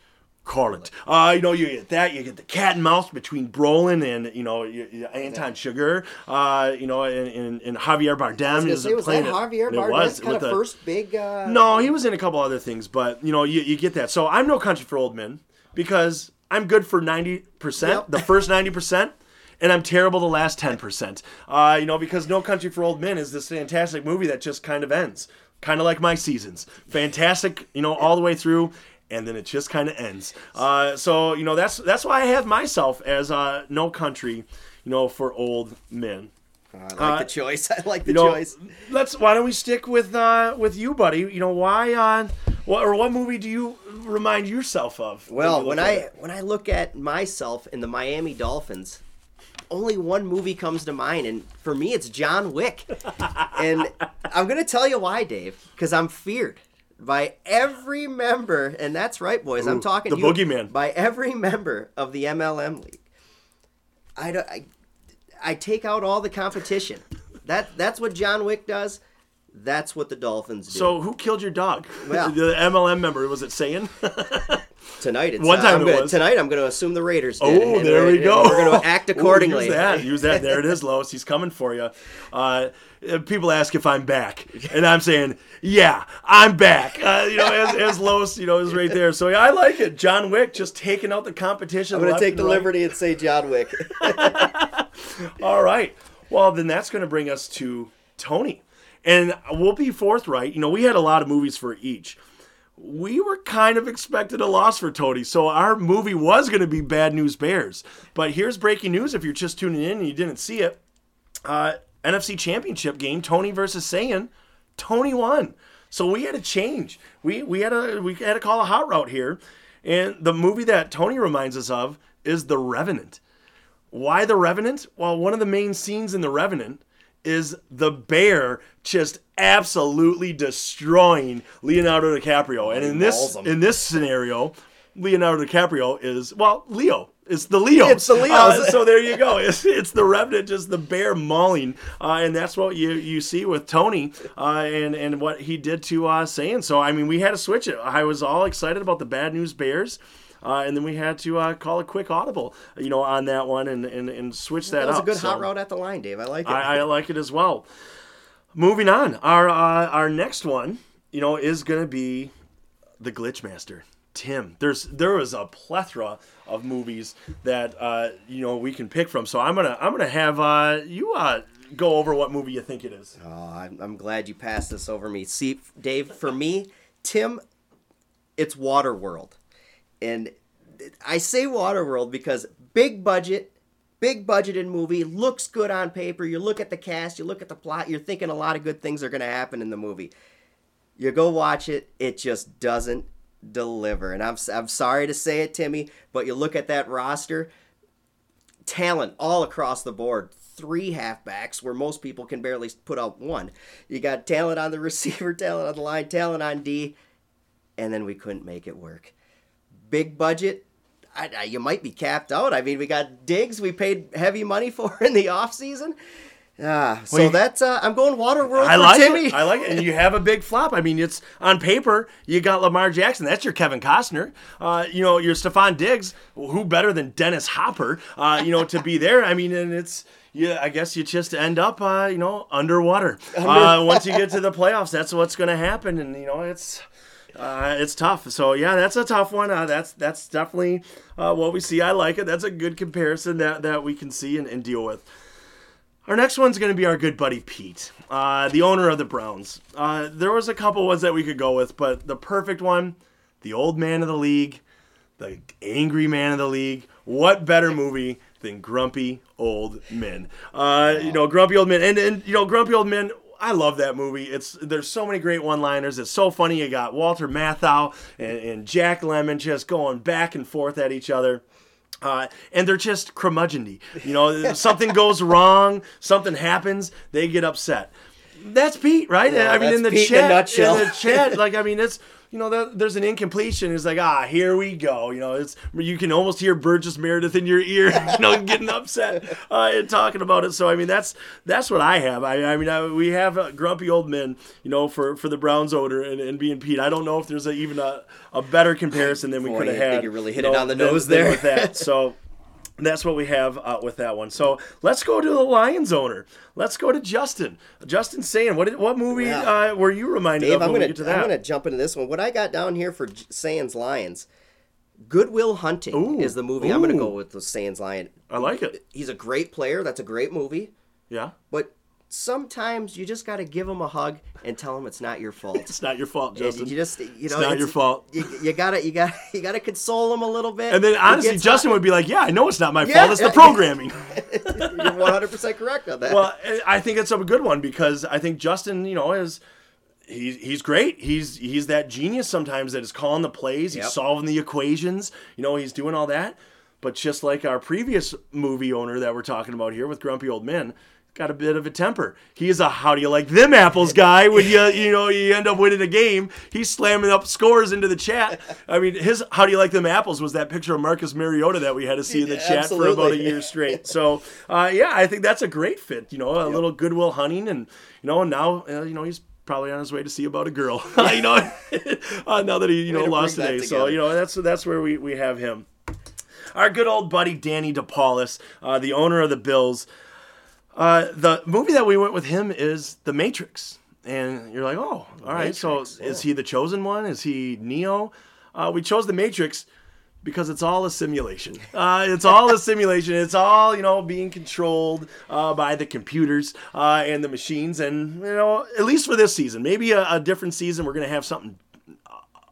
call it. Uh, you know, you get that. You get the cat and mouse between Brolin and you know Anton Chigurh. Uh, you know, and, and, and Javier Bardem is say, was that Javier Bardem? Was kind of the, first big. Uh... No, he was in a couple other things, but you know, you, you get that. So I'm no country for old men because I'm good for ninety percent, yep. the first ninety percent. And I'm terrible the last 10%. Uh, you know, because No Country for Old Men is this fantastic movie that just kind of ends kind of like my seasons. Fantastic, you know, all the way through and then it just kind of ends. Uh, so you know that's that's why I have myself as uh, no country, you know, for old men. Oh, I like uh, the choice. I like the you know, choice. Let's. Why don't we stick with uh, with you, buddy? You know why? Uh, what or what movie do you remind yourself of? Well, when, when I it? when I look at myself in the Miami Dolphins, only one movie comes to mind, and for me, it's John Wick. and I'm gonna tell you why, Dave, because I'm feared by every member, and that's right, boys. Ooh, I'm talking the you, boogeyman. By every member of the MLM league. I, I, I take out all the competition. That that's what John Wick does. That's what the Dolphins do. So who killed your dog? Well, the MLM member was it saying? tonight, it's, one uh, time uh, gonna, tonight I'm going to assume the Raiders. Did, oh, there we go. We're going to act accordingly. Ooh, use that. Use that. There it is, Lois. He's coming for you. Uh, people ask if I'm back, and I'm saying, yeah, I'm back. Uh, you know, as, as Los, you know, is right there. So yeah, I like it. John Wick just taking out the competition. I'm going to take the right. liberty and say John Wick. All right. Well, then that's going to bring us to Tony, and we'll be forthright. You know, we had a lot of movies for each. We were kind of expected a loss for Tony, so our movie was going to be Bad News Bears. But here's breaking news if you're just tuning in and you didn't see it. Uh, NFC Championship game, Tony versus Saiyan, Tony won. So we had to change. We we had to we had to call a hot route here, and the movie that Tony reminds us of is The Revenant. Why The Revenant? Well, one of the main scenes in The Revenant is the bear just absolutely destroying Leonardo DiCaprio, and in this in this scenario, Leonardo DiCaprio is well, Leo. It's the Leo. It's the Leo. Uh, so there you go. It's, it's the Revenant, just the bear mauling, uh, and that's what you you see with Tony uh, and and what he did to uh, Saiyan. So I mean, we had to switch it. I was all excited about the Bad News Bears. Uh, and then we had to uh, call a quick audible, you know, on that one and, and, and switch that, that was up. a good so hot route at the line, Dave. I like it. I, I like it as well. Moving on, our uh, our next one, you know, is going to be the Glitchmaster. Tim, there's there was a plethora of movies that uh, you know we can pick from. So I'm gonna I'm gonna have uh, you uh, go over what movie you think it is. Oh, I'm, I'm glad you passed this over me. See, Dave, for me, Tim, it's Waterworld, and I say Waterworld because big budget, big budgeted movie looks good on paper. You look at the cast, you look at the plot, you're thinking a lot of good things are gonna happen in the movie. You go watch it, it just doesn't deliver. And I'm, I'm sorry to say it, Timmy, but you look at that roster, talent all across the board. Three halfbacks where most people can barely put out one. You got talent on the receiver, talent on the line, talent on D, and then we couldn't make it work. Big budget, I, I, you might be capped out. I mean, we got Diggs we paid heavy money for in the offseason. Ah, so well, that's uh, I'm going Waterworld I like Timmy. It. I like it, and you have a big flop. I mean, it's on paper you got Lamar Jackson. That's your Kevin Costner. Uh, you know, your Stefon Diggs. Who better than Dennis Hopper? Uh, you know, to be there. I mean, and it's yeah, I guess you just end up, uh, you know, underwater. Uh, once you get to the playoffs, that's what's going to happen, and you know, it's uh, it's tough. So yeah, that's a tough one. Uh, that's that's definitely uh, what we see. I like it. That's a good comparison that that we can see and, and deal with. Our next one's going to be our good buddy Pete, uh, the owner of the Browns. Uh, there was a couple ones that we could go with, but the perfect one, the old man of the league, the angry man of the league. What better movie than Grumpy Old Men? Uh, you know, Grumpy Old Men, and and you know, Grumpy Old Men. I love that movie. It's there's so many great one-liners. It's so funny. You got Walter Matthau and, and Jack Lemmon just going back and forth at each other. Uh, and they're just curmudgeonly. You know, something goes wrong, something happens, they get upset. That's Pete, right? Yeah, I mean, in the Pete chat, in, nutshell. in the chat, like I mean, it's you know, there's an incompletion. It's like, ah, here we go. You know, it's you can almost hear Burgess Meredith in your ear, you know, getting upset uh, and talking about it. So I mean, that's that's what I have. I, I mean, I, we have uh, grumpy old men, you know, for for the Browns owner and, and being Pete. I don't know if there's a, even a, a better comparison than we could have had. You really hit you know, it on the nose there with that. So that's what we have uh, with that one. So let's go to the Lions owner. Let's go to Justin. Justin saying, what what movie uh, were you reminded Dave, of I'm gonna, we get to that? I'm going to jump into this one. What I got down here for Sands Lions, Good Will Hunting Ooh. is the movie Ooh. I'm going to go with the Sands Lion. I like it. He's a great player. That's a great movie. Yeah. But sometimes you just got to give him a hug and tell him it's not your fault. It's not your fault, And Justin. You just, you know, it's not it's- your fault. You, you gotta, you gotta, you gotta console him a little bit. And then honestly, Justin would be like, "Yeah, I know it's not my Yeah, fault. It's the programming." You're 100 percent correct on that. well, I think it's a good one because I think Justin, you know, is he's he's great. He's he's that genius sometimes that is calling the plays. He's Yep. solving the equations. You know, he's doing all that. But just like our previous movie owner that we're talking about here with Grumpy Old Men, got a bit of a temper. He is a how do you like them apples guy when you you know you end up winning a game. He's slamming up scores into the chat. I mean, his how do you like them apples was that picture of Marcus Mariota that we had to see in the chat for about a year straight. So uh, yeah, I think that's a great fit. You know, a little Good Will Hunting, and you know now uh, you know he's probably on his way to see about a girl. you know, uh, now that he you Way know lost today. So you know that's that's where we we have him. Our good old buddy Danny DePaulis, uh, the owner of the Bills. Uh, the movie that we went with him is The Matrix. And you're like, oh, all right. So Matrix, is he the chosen one? Is he Neo? Uh, we chose The Matrix because it's all a simulation. Uh, it's all a simulation. It's all, you know, being controlled uh, by the computers uh, and the machines. And, you know, at least for this season, maybe a, a different season, we're going to have something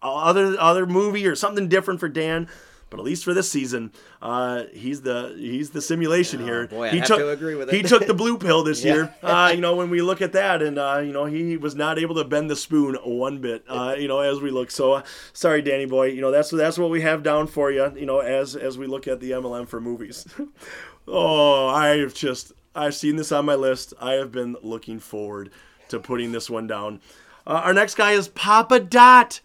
other other movie or something different for Dan. But at least for this season, uh, he's the he's the simulation here. boy, I he have took to agree with it. he took the blue pill this Yeah. year. Uh, you know when we look at that, and uh, you know he was not able to bend the spoon one bit. Uh, you know as we look. So uh, sorry, Danny boy. You know that's that's what we have down for you. You know as as we look at the MLM for movies. oh, I've just I've seen this on my list. I have been looking forward to putting this one down. Uh, our next guy is Papa Dot.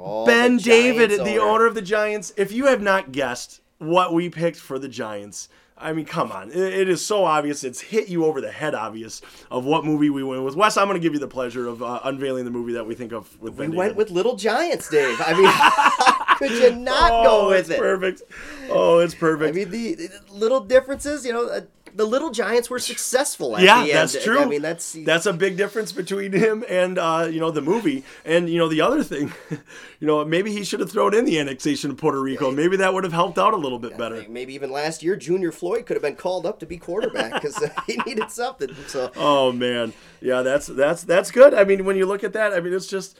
Oh, ben David, the owner of the Giants. If you have not guessed what we picked for the Giants, I mean, come on. It, is so obvious. It's hit you over the head, obvious, of what movie we went with. Wes, I'm going to give you the pleasure of uh, unveiling the movie that we think of with We went with Little Giants, Dave. I mean, could you not oh, go with it? Perfect. Oh, it's perfect. I mean, the, the little differences, you know, uh, the Little Giants were successful. yeah, that's end. true. I mean, that's that's a big difference between him and uh, you know the movie. And you know the other thing, you know maybe he should have thrown in the annexation of Puerto Rico. Maybe that would have helped out a little bit better. Maybe even last year, Junior Floyd could have been called up to be quarterback because he needed something. So. Oh man, yeah, that's that's that's good. I mean, when you look at that, I mean, it's just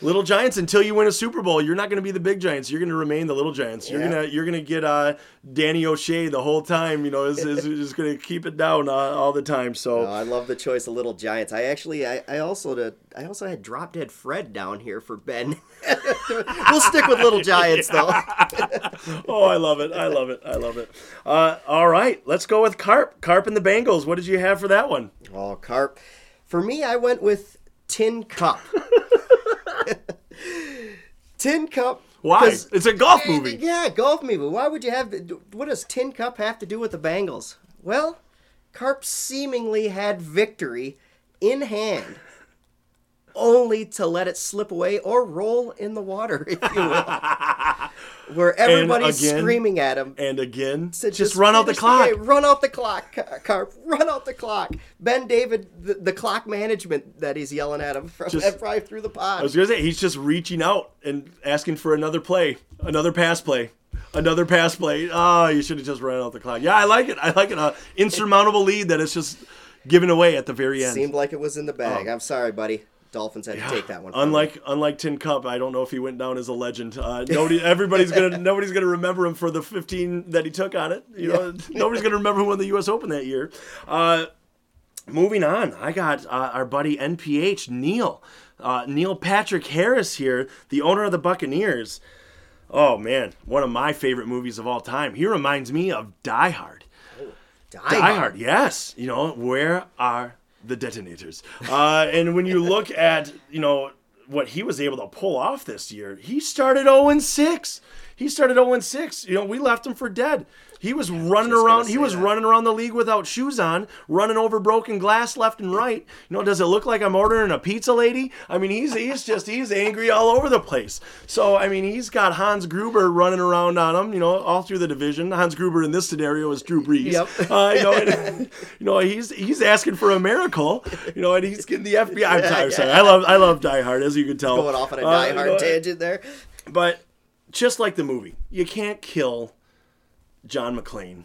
Little Giants until you win a Super Bowl. You're not going to be the big Giants. You're going to remain the Little Giants. You're gonna you're gonna get uh, Danny O'Shea the whole time. You know, is is, is going to keep it down uh, all the time. So I love the choice of Little Giants. I actually I, I also did, I also had Drop Dead Fred down here for Ben. we'll stick with Little Giants though. oh, I love it. I love it. I love it. Uh, all right, let's go with Carp. Carp and the Bengals. What did you have for that one? Oh, Carp. For me, I went with Tin Cup. Tin Cup. Why? It's a golf movie. Yeah, golf movie. Why would you have? What does Tin Cup have to do with the Bengals? Well, Carp seemingly had victory in hand, only to let it slip away or roll in the water, if you will. where everybody's again, screaming at him. And again, just, just run out the clock. The run out the clock, Carp. Run out the clock. Ben David, the, the clock management that he's yelling at him from just, right through the pod. I was gonna say he's just reaching out and asking for another play, another pass play. Another pass play. Oh, you should have just run out the clock. Yeah, I like it. I like it. An insurmountable lead that is just given away at the very end. Seemed like it was in the bag. Oh. I'm sorry, buddy. Dolphins had yeah. to take that one. Unlike me. unlike Tin Cup, I don't know if he went down as a legend. Uh, nobody, everybody's gonna nobody's gonna remember him for the 15 that he took on it. You know, nobody's gonna remember who won the U.S. Open that year. Uh, moving on, I got uh, our buddy NPH Neil, uh, Neil Patrick Harris here, the owner of the Buccaneers. Oh man, one of my favorite movies of all time. He reminds me of Die Hard. Oh, Die, Die Hard. Hard, yes. You know, where are the detonators. Uh, and when you look at, you know, what he was able to pull off this year, he started 0 6. He started 0 6. You know, we left him for dead. He was running around. He was that. running around the league without shoes on, running over broken glass left and right. You know, does it look like I'm ordering a pizza, lady? I mean, he's he's just he's angry all over the place. So I mean, he's got Hans Gruber running around on him. You know, all through the division. Hans Gruber in this scenario is Drew Brees. Yep. Uh, you know, and, you know he's he's asking for a miracle. You know, and he's getting the FBI. I'm sorry, sorry. I love I love Die Hard, as you can tell. Going off on a Die uh, Hard you know, tangent there. But just like the movie, you can't kill John McClane.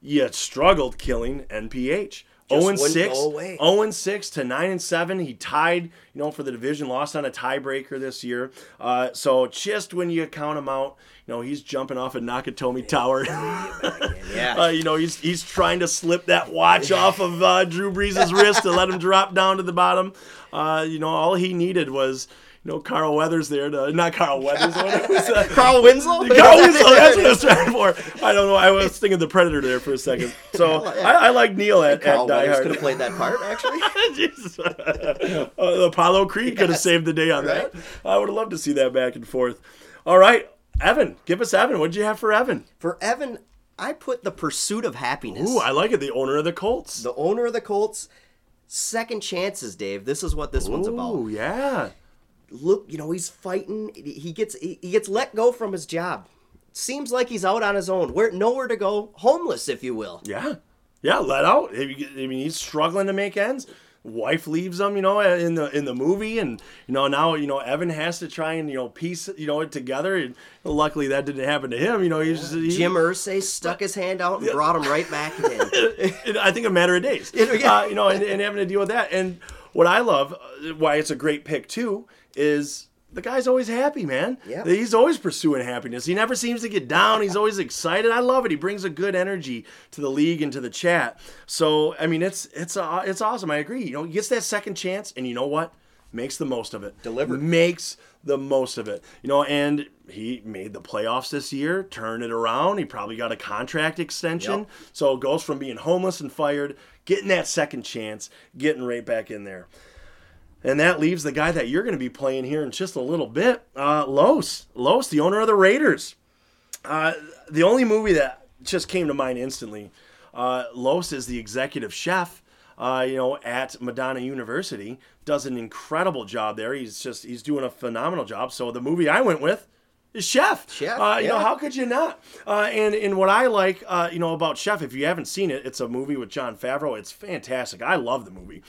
You struggled killing NPH. 0 and 6. 0 and 6 to 9 and 7. He tied, you know, for the division, lost on a tiebreaker this year. Uh, so just when you count him out, you know, he's jumping off a Nakatomi Tower. yeah. Uh, you know, he's he's trying to slip that watch off of uh, Drew Brees' wrist to let him drop down to the bottom. Uh, you know, all he needed was know, Carl Weathers there to not Carl Weathers. What was that? Carl Winslow. Carl Winslow. That's what I was trying for. I don't know. I was thinking the Predator there for a second. So. I, I, like Neil at, Carl at Die Hard. could have played that part actually. Jesus. Uh, Apollo Creed yes. could have saved the day on right? that. I would have loved to see that back and forth. All right, Evan, give us Evan. What did you have for Evan? For Evan, I put the pursuit of happiness. Ooh, I like it. The owner of the Colts. The owner of the Colts. Second chances, Dave. This is what this Ooh, one's about. Oh yeah look, you know, he's fighting. He gets he, gets let go from his job. Seems like he's out on his own. Where nowhere to go, homeless, if you will. Yeah, yeah, let out. I mean, he's struggling to make ends. Wife leaves him, you know, in the in the movie, and you know now you know Evan has to try and you know piece you know it together. And luckily that didn't happen to him. You know, he's just, he, Jim Irsay stuck his hand out and brought him right back in. I think a matter of days. Uh, you know, and, and having to deal with that. And what I love, uh, why it's a great pick too, is the guy's always happy, man. Yeah. He's always pursuing happiness. He never seems to get down. He's always excited. I love it. He brings a good energy to the league and to the chat. So, I mean, it's it's uh, it's awesome. I agree. You know, he gets that second chance, and you know what? Makes the most of it. Delivered. Makes the most of it. You know, and he made the playoffs this year, turned it around. He probably got a contract extension. Yep. So it goes from being homeless and fired, getting that second chance, getting right back in there. And that leaves the guy that you're going to be playing here in just a little bit, uh, Los. Los, the owner of the Raiders. Uh, the only movie that just came to mind instantly, uh, Los is the executive chef, uh, you know, at Madonna University. Does an incredible job there. He's just he's doing a phenomenal job. So the movie I went with is Chef. Chef. Uh, you yeah. know, how could you not? Uh, and and what I like, uh, you know, about Chef, if you haven't seen it, it's a movie with Jon Favreau. It's fantastic. I love the movie.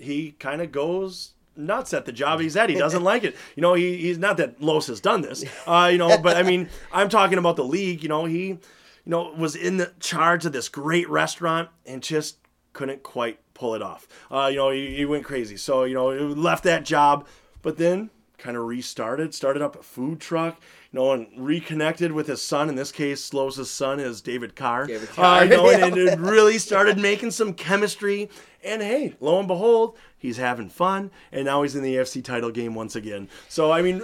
He kind of goes nuts at the job he's at. He doesn't like it. You know, he, he's not that Los has done this. Uh, you know, but I mean, I'm talking about the league. You know, he, you know, was in the charge of this great restaurant and just couldn't quite pull it off. Uh, you know, he, he went crazy. So you know, he left that job, but then kind of restarted, started up a food truck, you know, and reconnected with his son. In this case, Los's son is David Carr. David Carr. Uh, you know, and, and it really started making some chemistry. And hey, lo and behold, he's having fun, and now he's in the AFC title game once again. So I mean,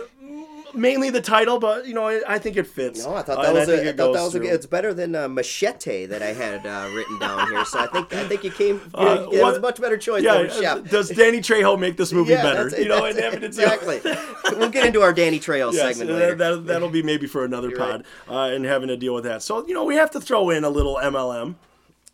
mainly the title, but you know, I, I think it fits. No, I thought Uh, that and was. A, I it thought that was. A, it's better than uh, machete that I had uh, written down here. So I think I think you came. You Uh, know, it was a much better choice Yeah, than Chef. uh, does Danny Trejo make this movie Yeah, better? that's- You know, that's- and exactly. we'll get into our Danny Trejo Yes, segment uh, later. That, that'll be maybe for another You're pod uh, and having to deal with that. So, you know, we have to throw in a little MLM.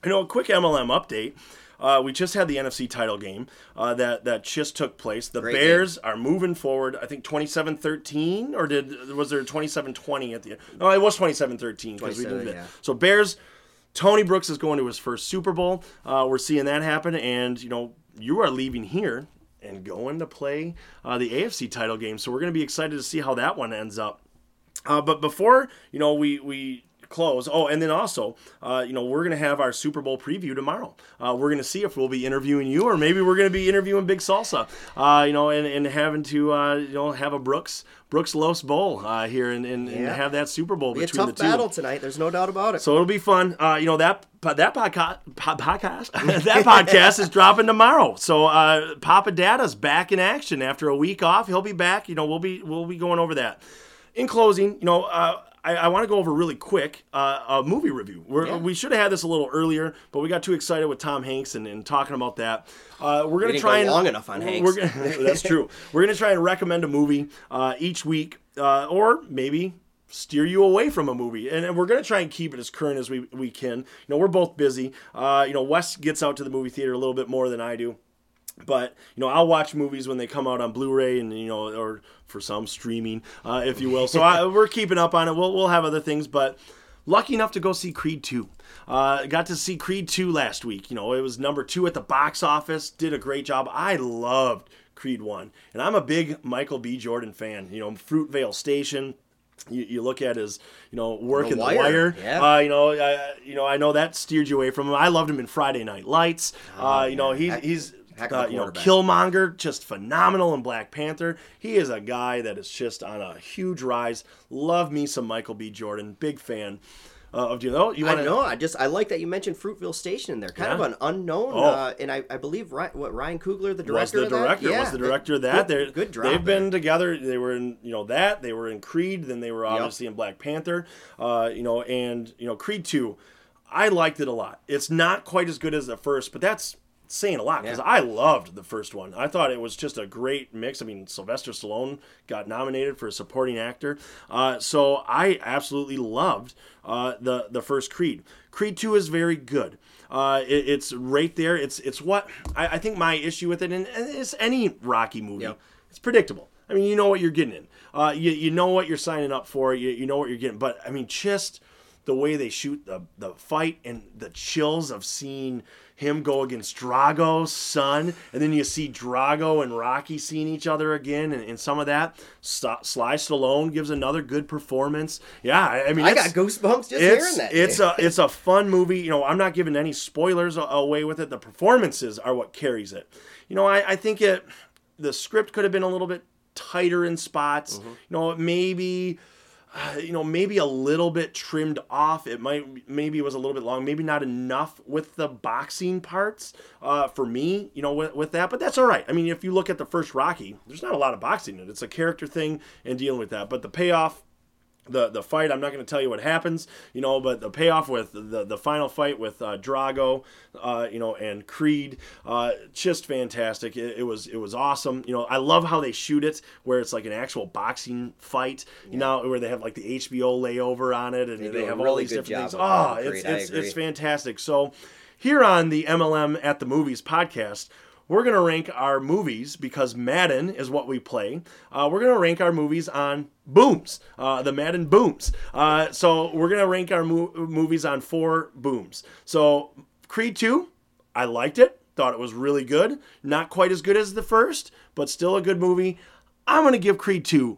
You know, a quick MLM update. Uh, we just had the NFC title game uh, that that just took place. The Great Bears are moving forward. I think 27-13 or did was there 27-20 at the end? No, it was 27-13 because we didn't. yeah. So Bears Tony Brooks is going to his first Super Bowl. Uh, we're seeing that happen, and you know you are leaving here and going to play uh, the AFC title game. So we're going to be excited to see how that one ends up. Uh, but before you know, we we close. Oh, and then also, uh, you know, we're gonna have our Super Bowl preview tomorrow. Uh, we're gonna see if we'll be interviewing you, or maybe we're gonna be interviewing Big Salsa. Uh, you know, and, and having to uh, you know have a Brooks Brooks Los Bowl uh, here and, and, and have that Super Bowl Be a between tough the two. battle tonight. There's no doubt about it. So it'll be fun. Uh, you know that that podcast podcast that podcast is dropping tomorrow. So uh, Papa Dada's back in action after a week off. He'll be back. You know we'll be we'll be going over that. In closing, you know. I, I want to go over really quick uh, a movie review. We're, Yeah. We should have had this a little earlier, but we got too excited with Tom Hanks and, and talking about that. Uh, we're gonna try go and long enough on Hanks. Gonna, that's true. We're gonna try and recommend a movie uh, each week, uh, or maybe steer you away from a movie and, and we're going to try and keep it as current as we, we can you know we're both busy uh, you know wes gets out to the movie theater a little bit more than i do but you know i'll watch movies when they come out on blu-ray and you know or for some streaming uh, if you will. So I, we're keeping up on it. We'll, we'll have other things but lucky enough to go see creed 2 uh, got to see creed 2 last week. You know it was number two at the box office. Did a great job. I loved creed 1 and i'm a big michael b. Jordan fan. You know fruitvale station. You, you look at his, you know, work The in Wire, the wire. yeah. Uh, you know, I, you know, I know that steered you away from him. I loved him in Friday Night Lights. uh, you know, he's he's heck uh, you know. Killmonger, just phenomenal in Black Panther. He is a guy that is just on a huge rise. Love me some Michael B. Jordan. Big fan uh, of you. know you want I to know. I just I like that you mentioned Fruitvale Station in there. Kind of an unknown, Oh. uh, and I, I believe Ryan, what Ryan Coogler, the director, was the of that? director. Yeah, was the director of that. Good, good. They've there. been together. They were in you know that. They were in Creed. Then they were obviously in Black Panther. Uh, you know, and you know Creed two. I liked it a lot. It's not quite as good as the first, but that's saying a lot because Yeah. I loved the first one. I thought it was just a great mix. I mean, Sylvester Stallone got nominated for a supporting actor, uh, so I absolutely loved uh, the the first Creed. Creed two is very good. Uh, it- it's right there. It's it's what I, I think my issue with it, and, it's any Rocky movie. It's predictable. I mean, you know what you're getting in. Uh, you, you know what you're signing up for. You, you know what you're getting. But I mean, just the way they shoot the the fight and the chills of seeing him go against Drago's son, and then you see Drago and Rocky seeing each other again, and, and some of that. St- Sly Stallone gives another good performance. Yeah, I, mean, I got goosebumps just hearing that. it's a it's a fun movie. You know, I'm not giving any spoilers away with it. The performances are what carries it. You know, I, I think it the script could have been a little bit tighter in spots. Mm-hmm. You know, maybe you know maybe a little bit trimmed off. It might maybe it was a little bit long. Maybe not enough with the boxing parts uh, for me. You know, with, with that, but that's all right. I mean, if you look at the first Rocky, there's not a lot of boxing in it. It's a character thing and dealing with that. But the payoff the the fight. I'm not going to tell you what happens, you know, but the payoff with the the final fight with uh, Drago, uh, you know, and Creed, uh, just fantastic. It, it, was it was awesome. You know, I love how they shoot it, where it's like an actual boxing fight. You know, where they have like the HBO layover on it, and they, they have all these different things. Oh, it's it's, it's fantastic. So here on the MLM at the Movies podcast we're going to rank our movies because Madden is what we play. Uh, we're going to rank our movies on booms, uh, the Madden booms. Uh, so we're going to rank our mo- movies on four booms. So Creed 2, I liked it. Thought it was really good. Not quite as good as the first, but still a good movie. I'm going to give Creed 2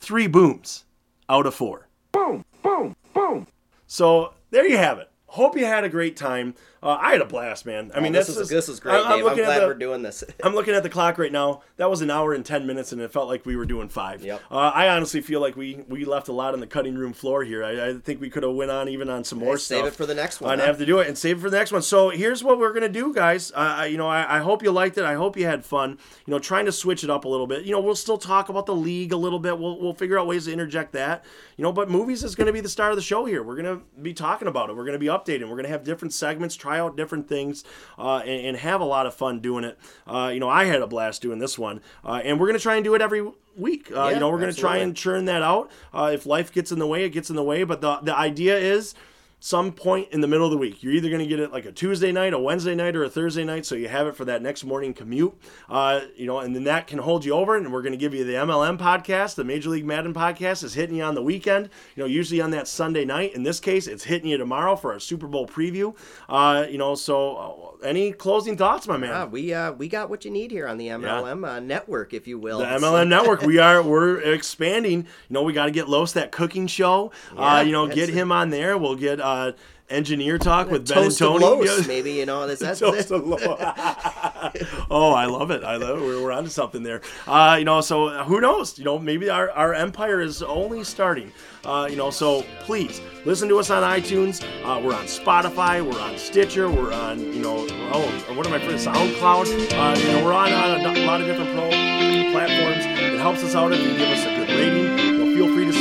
three booms out of four. Boom, boom, boom. So there you have it. Hope you had a great time. Uh, I had a blast, man. I oh, mean, this is this is great. I, am glad the, we're doing this. I'm looking at the clock right now. That was an hour and ten minutes, and it felt like we were doing five. Yep. Uh, I honestly feel like we we left a lot on the cutting room floor here. I, I think we could have went on even on some more hey, stuff. Save it for the next one. I'd huh? have to do it and save it for the next one. So here's what we're gonna do, guys. Uh, you know, I, I hope you liked it. I hope you had fun. You know, trying to switch it up a little bit. You know, we'll still talk about the league a little bit. We'll we'll figure out ways to interject that. You know, but movies is gonna be the star of the show here. We're gonna be talking about it. We're gonna be updating. We're gonna have different segments, try out different things, uh, and, and, have a lot of fun doing it. Uh, you know, I had a blast doing this one, uh, and we're gonna try and do it every week. Uh, yeah, you know, we're gonna try and churn that out. Uh, if life gets in the way, it gets in the way. But the the idea is some point in the middle of the week. You're either going to get it like a Tuesday night, a Wednesday night, or a Thursday night, so you have it for that next morning commute. Uh, you know, and then that can hold you over. And we're going to give you the MLM podcast, the Major League Madden podcast, is hitting you on the weekend. You know, usually on that Sunday night. In this case, it's hitting you tomorrow for our Super Bowl preview. Uh, you know, so uh, any closing thoughts, my man? Yeah, we uh, we got what you need here on the MLM yeah. uh, network, if you will. The MLM network. We are we're expanding. You know, we got to get Los that cooking show. Uh, yeah, you know, get him on there. We'll get uh, engineer talk with Ben and Tony. Los, maybe you know that's, that's toast oh, I love it. I love it. We're, we're onto something there. Uh, you know, so who knows? You know, maybe our, our empire is only starting. Uh, you know, so please listen to us on iTunes. Uh, we're on Spotify. We're on Stitcher. We're on, you know, oh, what am I? SoundCloud. Uh, you know, we're on, on a, a lot of different pro platforms. It helps us out if you give us a good rating. You know, feel free to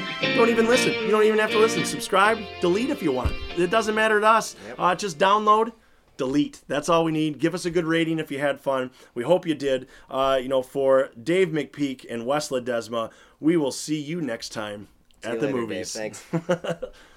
subscribe. Don't even listen. You don't even have to listen. Subscribe, delete if you want. It doesn't matter to us. Yep. Uh, just download delete. That's all we need. Give us a good rating if you had fun. We hope you did. Uh, you know, for Dave McPeak and Wes Ledesma, we will see you next time at the later, movies. Dave, thanks.